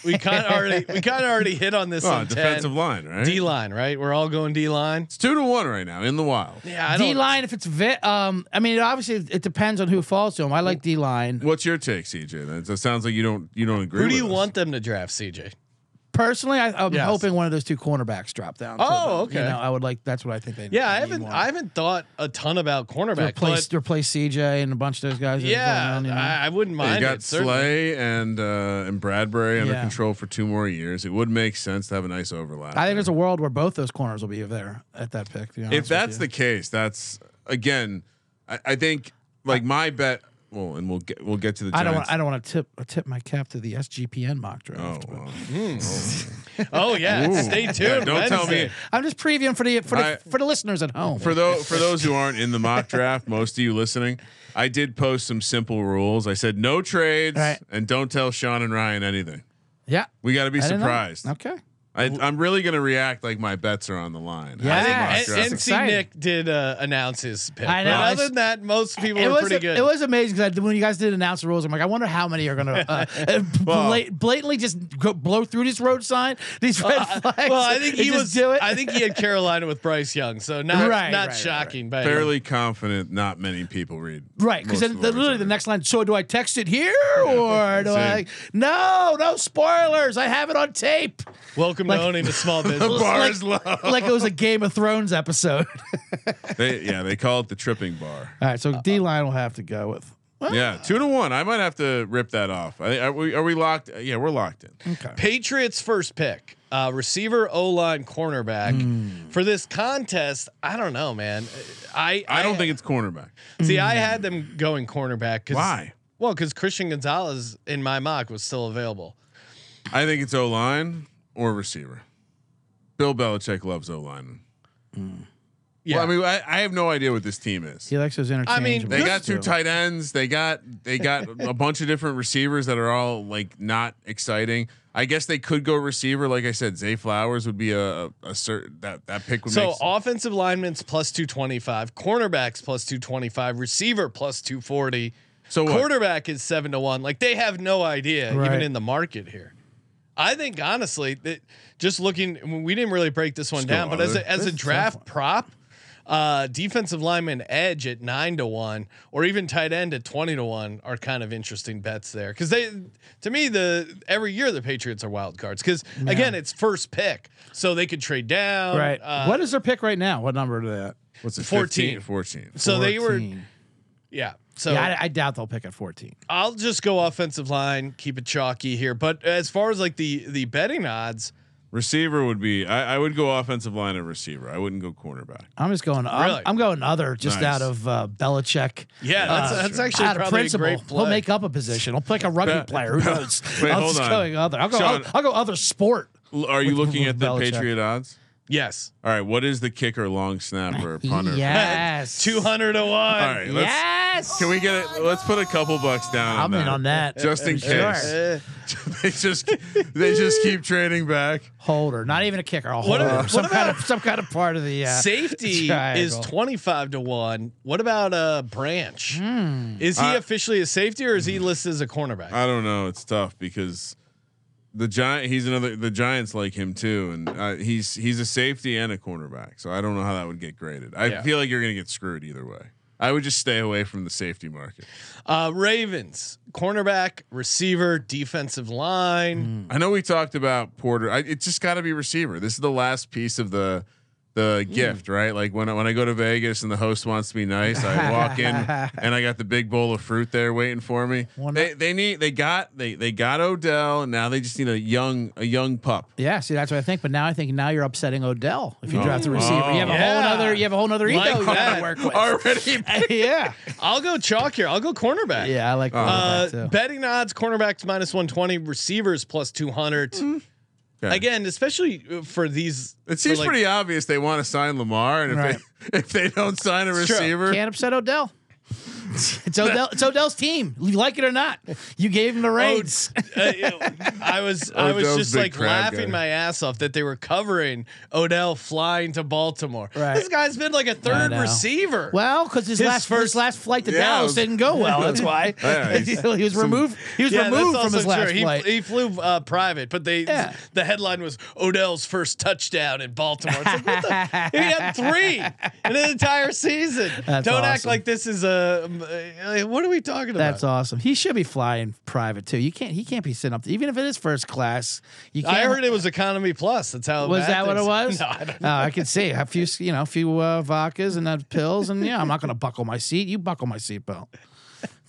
We kind of already we kind of already hit on this Oh, on defensive 10. Line, right? D line, right? We're all going D line. It's two to one right now in the wild. Yeah, D line. if it's vi- um, I mean, it obviously it depends on who falls to him. I like D line What's your take, CJ? That, that sounds like you don't you don't agree. Who do with you us. want them to draft, CJ? Personally. I, I'm Yes. hoping one of those two cornerbacks drop down. to Oh, them. You okay. know, I would like. That's what I think they. Yeah, I haven't more. I haven't thought a ton about cornerback. replace but replace CJ and a bunch of those guys. yeah, going you know? I, I wouldn't Yeah, mind you got it. certainly. Slay and uh, and Bradberry under Yeah. control for two more years. It would make sense to have a nice overlap. I think there's a world where both those corners will be there at that pick. to be if that's the case, that's again, I, I think like my bet. Well, and we'll get we'll get to the. I don't. Want, I don't want to tip uh, tip my cap to the SGPN mock Oh, draft. but- well. Hmm. Oh, oh yeah, stay tuned. Yeah, don't tell me. I'm just previewing for the for the, I- for the listeners at home. for those for those who aren't in the mock draft, most of you listening, I did post some simple rules. I said no trades Right. and don't tell Sean and Ryan anything. yeah, We got to be I know. surprised. Okay. I, I'm really gonna react like my bets are on the line. Yeah. As a I mock think draft. It's NC exciting. Nick did uh, announce his pick. I know. But other than that, most people It were was pretty good. it was amazing because when you guys did announce the rules, I'm like, I wonder how many are going to uh, uh, blat- blatantly just go blow through this road sign, these red flags. well, I think he just was. do it. I think he had Carolina with Bryce Young, so not Right, not right, right, shocking. But fairly confident. Not many people read. Right, because most then the, literally the next line. So do I text it here or do Same. I? No, no spoilers. I have it on tape. welcome Like- to owning a small business. bar like, is low. like it was a Game of Thrones episode. They, yeah, they call it the tripping bar. All right, so D line will have to go with. Yeah, two to one. I might have to rip that off. I, are we are we locked? Yeah, we're locked in. Okay. Patriots first pick, uh, receiver, O line, cornerback Hmm. for this contest. I don't know, man. I I don't think it's cornerback. See, I had them going cornerback. 'cause- Why? Well, because Christian Gonzalez in my mock was still available. I think it's O line or receiver. Bill Belichick loves O line. Yeah, Well, I mean, I, I have no idea what this team is. He likes those interchangeable. I mean, they got two tight ends. They got they got a bunch of different receivers that are all like not exciting. I guess they could go receiver. Like I said, Zay Flowers would be a a, a certain that that pick would So make. offensive linemen's plus 225, cornerbacks plus 225, receiver plus 240. So quarterback is seven to one. Like they have no idea Right. even in the market here. I think honestly that just looking, we didn't really break this one Let's go down, but as a, as a draft prop, uh, defensive lineman edge at nine to one, or even tight end at twenty to one, are kind of interesting bets there. Because they, to me, the every year the Patriots are wild cards. Because again, it's first pick, so they could trade down. Right. Uh, what is their pick right now? What number are they at? What's it? 14. 14. 14. So they were, yeah. So yeah, I, I doubt they'll pick at 14. I'll just go offensive line, keep it chalky here. But as far as like the the betting odds, Receiver would be. I, I would go offensive line and receiver. I wouldn't go cornerback. I'm just going. I'm, Really? I'm going other, just Nice. out of uh, Belichick. yeah, that's, Uh, that's actually out of principle. a great play. He'll make up a position. He'll pick a rugby Bet- player. Who knows? Wait, I'm hold just on. going other. I'll go. Sean- I'll, I'll go other sport. L- Are you looking at the Belichick. Patriot odds? Yes, All right. What is the kicker, long snapper, punter? Yes. two hundred to one. All right. Let's, Yes. Can we get it? Let's put a couple bucks down. I'm on in that, on that. just in case. They just they just keep trading back. Holder, not even a kicker. A What holder. about- some what kind of some kind of part of the uh, Safety is twenty five to one. What about uh Branch? Hmm. Is he Uh, officially a safety or is he listed as a cornerback? I don't know. It's tough because the giant. He's another. The Giants like him too, and uh, he's he's a safety and a cornerback. So I don't know how that would get graded. I Yeah. feel like you're gonna get screwed either way. I would just stay away from the safety market. Uh, Ravens cornerback, receiver, defensive line. I know we talked about Porter. I, it's just got to be receiver. This is the last piece of the the Hmm. gift, right? Like when I, when I go to Vegas and the host wants to be nice, I walk in and I got the big bowl of fruit there waiting for me. Well, they they need they got they they got Odell and now they just need a young a young pup. Yeah, see, that's what I think. But now I think now you're upsetting Odell if you Oh. draft a receiver. you have a Yeah. whole other you have a whole other ego Like you gotta work with. Already, yeah, I'll go chalk here. I'll go cornerback. yeah, I like Uh, that too. betting odds: cornerbacks minus one twenty, receivers plus two hundred. Okay. Again, especially uh, for these. it seems like- pretty obvious they want to sign Lamar, and if Right. they if they don't sign a It's true. receiver, Can't upset Odell. It's Odell. It's Odell's team. You like it or not, you gave him the reins. Uh, I was I was Odell's just like laughing guy. my ass off that they were covering Odell flying to Baltimore. Right. This guy's been like a third receiver. Well, because his, His last first- his last flight to Yeah, Dallas was- didn't go well. That's why Yeah, he he's- was removed. He was Yeah, removed from his last true. He, flight. he flew uh, private, but they Yeah. the headline was Odell's first touchdown in Baltimore. It's like, what the? he had three in an entire season. That's Don't act like this is a. uh, What are we talking about? That's awesome. He should be flying private too. You can't. He can't be sitting up. Even if it is first class, you can't. I heard it was economy plus. That's how. It was bad that what it was? No, I don't Oh, I can see a few, you know, a few uh, vodkas and then pills, and yeah, I'm not going to buckle my seat. You buckle my seatbelt.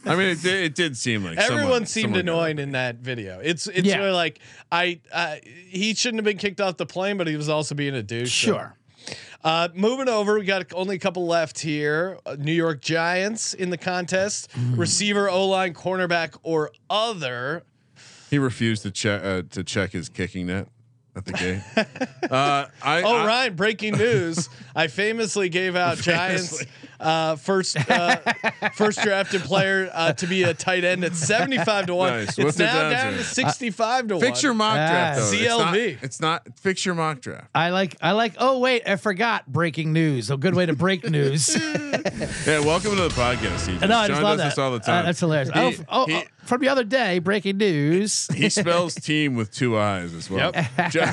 I mean, it did, it did seem like Everyone someone, seemed someone annoying in that video. It's it's Yeah. really like I, I he shouldn't have been kicked off the plane, but he was also being a douche. so- Sure. Uh, moving over, we got only a couple left here. Uh, New York Giants in the contest. Mm. Receiver, O line, cornerback, or other. He refused to check uh, to check his kicking net at the game. uh, I, Oh, I- Ryan, breaking news. I famously gave out Giants uh, first uh, first drafted player uh, to be a tight end at seventy five to one. Nice. It's What's it now down down to? to sixty five to one. Fix your mock draft. Though. It's not- CLV. It's not, fix your mock draft. I like. I like. Oh wait, I forgot. Breaking news. A good way to break news. Yeah, welcome to the podcast. CJ. no, I John love does that. this all the Uh, time. that's hilarious. He, oh, oh, he- oh, from the other day, breaking news. he spells team with two eyes as well. Yep. Jo-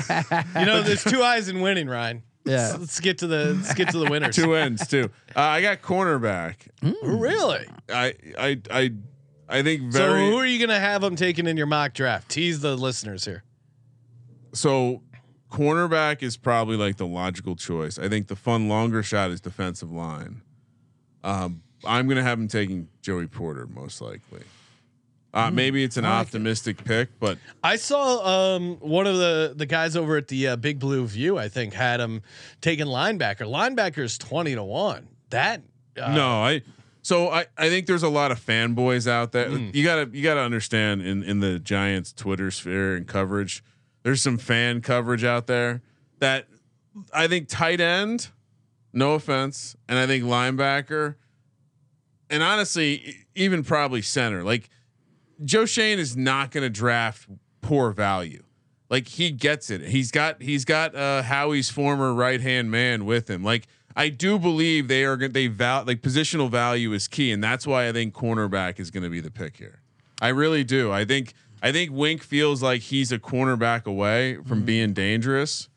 You know, there's two eyes in winning, Ryan. Yeah. Let's, let's get to the let's get to the winners. two ends too. Uh, I got cornerback. Really? I I I I think very. So who are you gonna have them taking in your mock draft? Tease the listeners here. so cornerback is probably like the logical choice. I think the fun longer shot is defensive line. Um, I'm gonna have him taking Joey Porter most likely. Uh, maybe it's an optimistic pick, but I saw um, one of the the guys over at the uh, Big Blue View. I think had him taking linebacker. Linebacker is twenty to one. That uh, no, I. So I, I think there's a lot of fanboys out there. Hmm. You gotta you gotta understand in in the Giants Twitter sphere and coverage, there's some fan coverage out there that I think tight end, no offense, and I think linebacker, and honestly, even probably center. Like Joe Schoen is not going to draft poor value. Like he gets it. He's got he's got uh, Howie's former right hand man with him. Like I do believe they are going they val like positional value is key, and that's why I think cornerback is going to be the pick here. I really do. I think I think Wink feels like he's a cornerback away from being dangerous.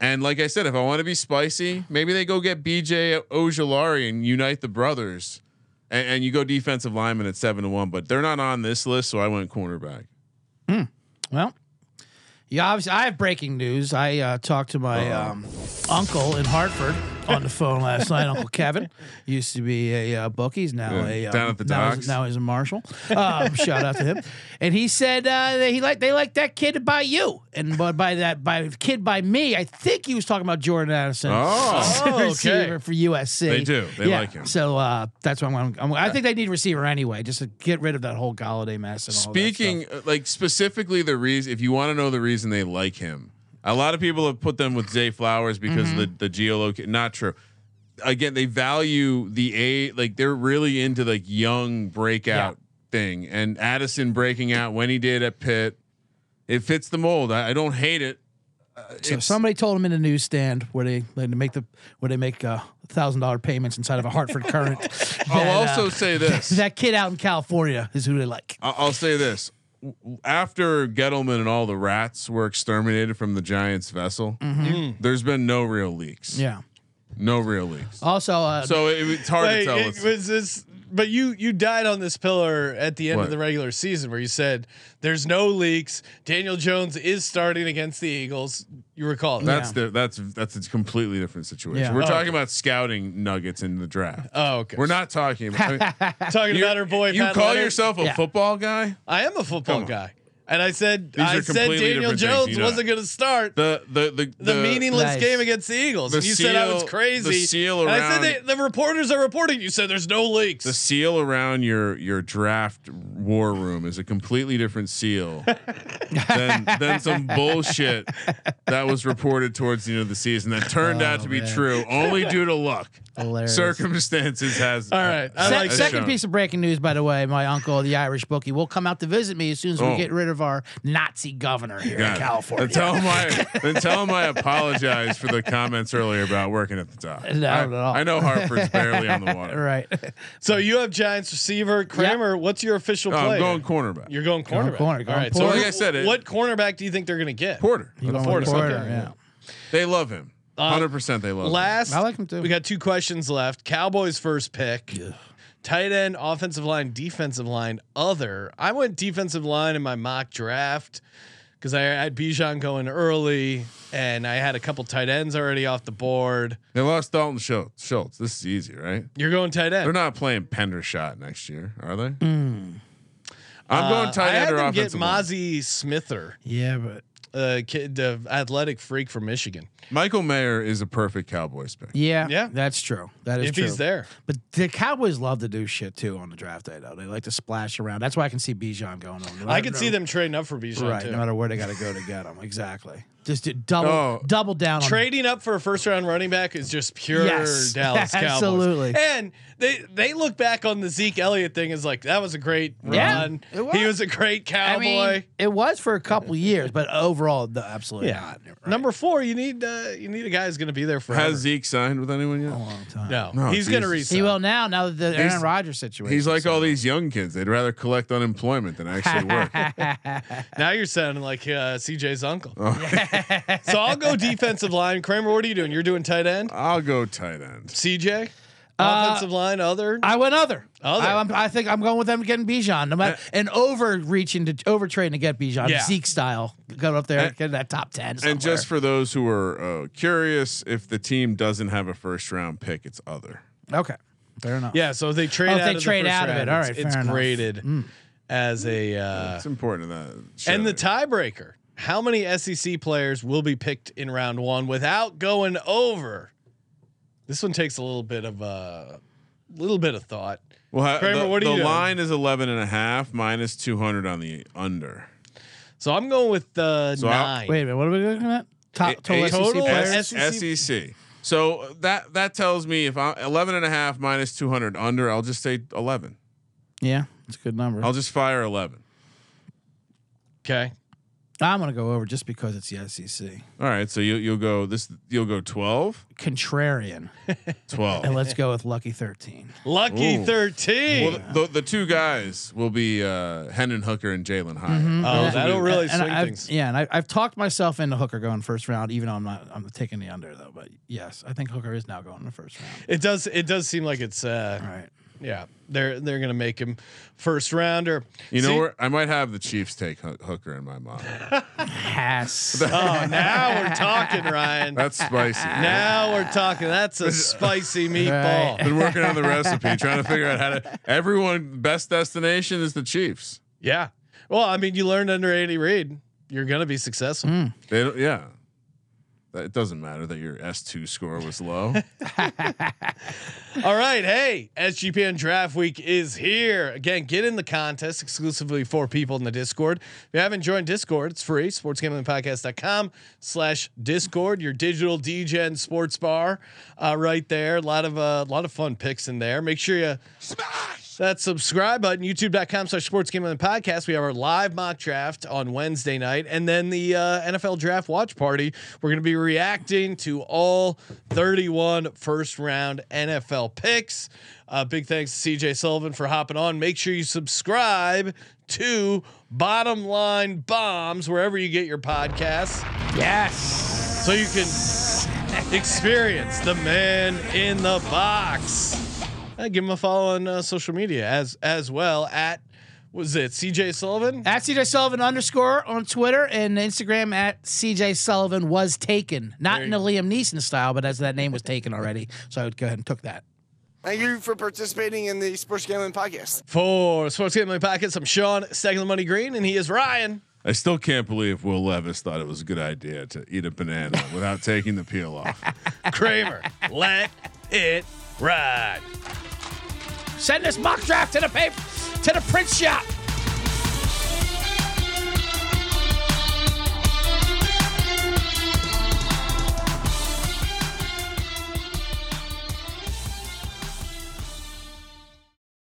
And like I said, if I want to be spicy, maybe they go get BJ Ojulari and unite the brothers, and, and you go defensive lineman at seven to one. But they're not on this list, so I went cornerback. Well, yeah, obviously, I have breaking news. I uh, talked to my um, uncle in Hartford on the phone last night. Uncle Kevin used to be a uh, bookie. He's now Yeah, a um, down at the now he's- docks. Now he's a marshal. Um, shout out to him. And he said uh, that he like they like that kid by you, and by, by that by kid by me. I think he was talking about Jordan Addison. Oh. Okay. receiver for USC. They do. They yeah. like him. So uh, that's why I'm, I'm. I think they need receiver anyway, just to get rid of that whole Golladay mess. And Speaking uh, like specifically the reason, if you want to know the reason they like him, a lot of people have put them with Zay Flowers because Mm-hmm. the the geolocation. Not true. Again, they value the a like they're really into like young breakout thing, and Addison breaking out when he did at Pitt, it fits the mold. I, I don't hate it. Uh, So somebody told him in a newsstand where they they make the where they make uh, thousand dollar payments inside of a Hartford Courant. I'll that, uh, also say this. that kid out in California is who they like. I'll say this. After Gettleman and all the rats were exterminated from the Giants vessel, there's been no real leaks. Mm-hmm. Yeah. No real leaks. Also, uh, So it, it's hard Wait, to tell. it was this, but you you died on this pillar at the end What? of the regular season where you said there's no leaks. Daniel Jones is starting against the Eagles. You recall that? that's the that's that's a completely different situation. Yeah. We're Oh, talking about scouting nuggets in the draft. oh, okay. We're not talking about. I mean, talking about our boy. you Pat call Leonard. yourself a Yeah. football guy? I am a football Come guy, and I said These I said Daniel different things, Jones wasn't going to start. The the the the, meaningless Nice. game against the Eagles. The and you said I was crazy. the seal and I said around- they, the reporters are reporting. You said there's no leaks. the seal around your your draft war room is a completely different seal than than some bullshit that was reported towards the end of the season that turned out oh, to be Oh, man. true only due to luck. hilarious. Circumstances has All right. I Se- like second shown. piece of breaking news, by the way, my uncle, the Irish bookie, will come out to visit me as soon as we Oh. get rid of our Nazi governor here Yeah. in California. Then tell him I then tell him I apologize for the comments earlier about working at the top. Not I, at all. I know Hartford's barely on the water. right. So you have Giants receiver Kramer. What's your official No, play? I'm going cornerback. You're going Going cornerback. corner, All going right. So Like I said, it- what cornerback do you think they're going to get? Porter. You going Porter, Porter, okay. yeah. They love him. Uh, Hundred percent. They love him. Last, I like him too. We got two questions left. Cowboys first pick. Tight end, offensive line, defensive line, other. I went defensive line in my mock draft because I had Bijan going early, and I had a couple tight ends already off the board. They lost Dalton Schultz. Schultz. This is easy, right? You're going tight end. They're not playing Hendershot next year, are they? I'm going Uh, end I had end or them get offensive line. Mazi Smither, Yeah, but uh, kid, the athletic freak from Michigan. Michael Mayer is a perfect Cowboys pick. yeah, Yeah. that's true. That is true. If true. he's there, But the Cowboys love to do shit too on the draft day, though. They like to splash around. That's why I can see Bijan going on. No I matter- could see them trading up for Bijan right, too. no matter where they got to go to get him. Exactly. Just do double, Oh. double down on Trading up for a first round running back is just pure Yes, Dallas Cowboys. absolutely. And they they look back on the Zeke Elliott thing as like that was a great Yeah, run. it was. He was a great I cowboy. mean, it was for a couple years, but overall, the, absolutely yeah. not. Right. Number four, you need uh, you need a guy who's going to be there forever. Has Zeke signed with anyone yet? A long time. no, No, he's going to Jesus. resign. He will now. Now that the He's- Aaron Rodgers situation. He's like all these young kids. They'd rather collect unemployment than actually work. Now you're sounding like uh, CJ's uncle. Oh. so I'll go defensive line. Kramer, what are you doing? You're doing tight end. I'll go tight end. CJ, Uh, offensive line. Other. I went other. Other. I, I'm- I think I'm going with them getting Bijan. No matter, and overreaching to overtrading to get Bijan, Yeah. Zeke style, go up there And- and get that top ten. And just for those who are uh, curious, if the team doesn't have a first round pick, it's other. okay, fair enough. yeah. So they trade. Oh, out they of the trade first out of round, it, all it's- It's fair enough. graded as a. Uh, It's important that. and the tiebreaker: How many SEC players will be picked in round one without going over? This one takes a little bit of a little bit of thought. Well, Kramer, the, what are the you doing? line is 11 and a half minus 200 on the under. So I'm going with uh, So I'll- nine. Wait a minute. What are we looking at? Top total eight- SEC total players. S- S- SEC. So that that tells me if I'm 11 and a half minus 200 under, I'll just say 11. Yeah, it's a good number. I'll just fire 11. Okay. I'm gonna go over just because it's the SEC. All right, so you you'll go this you'll go 12, Contrarian, 12. and let's go with lucky thirteen. Lucky Ooh. 13. Well, the, the two guys will be uh, Hendon Hooker and Jalin Hyatt. Mm-hmm. oh, Those that'll be- really And swing I've- things. Yeah, and I, I've talked myself into Hooker going first round, even though I'm not. I'm taking the under though. But yes, I think Hooker is now going in the first round. It does. It does seem like it's. Uh, All right. Yeah, they're they're gonna make him first rounder. You know where I might have the Chiefs take Ho- Hooker in my mind. Pass. Oh, now we're talking, Ryan. That's spicy. now we're talking. That's a spicy meatball. Been working on the recipe, trying to figure out how to. Everyone best destination is the Chiefs. Yeah. Well, I mean, you learned under Andy Reid, you're gonna be successful. Hmm. They don't, yeah. That- It doesn't matter that your S two score was low. All right, hey, SGPN Draft Week is here. Again, get in the contest exclusively for people in the Discord. If you haven't joined Discord, it's free. SportsGamblingPodcast.com slash Discord, your digital degen sports bar uh, right there. A lot of uh, a lot of fun picks in there. Make sure you that subscribe button, youtube.com slash sports gambling podcast. We have our live mock draft on Wednesday night, and then the uh, NFL draft watch party. We're going to be reacting to all 31 first round NFL picks. Uh, big thanks to CJ Sullivan for hopping on. Make sure you subscribe to Bottom Line Bombs wherever you get your podcasts yes. so you can experience the man in the box. Uh, give him a follow on uh, social media as as well at was it CJ Sullivan? At CJ Sullivan underscore on Twitter and Instagram at CJ Sullivan was taken. Not in you the Liam Neeson style, but as that name was taken already. So I would go ahead and took that. Thank you for participating in the Sports Gambling Podcast. For Sports Gambling Podcast, I'm Sean Second the Money Green, and he is Ryan. I still can't believe Will Levis thought it was a good idea to eat a banana without taking the peel off. Kramer. Let it ride. Send this mock draft to the paper to the print shop.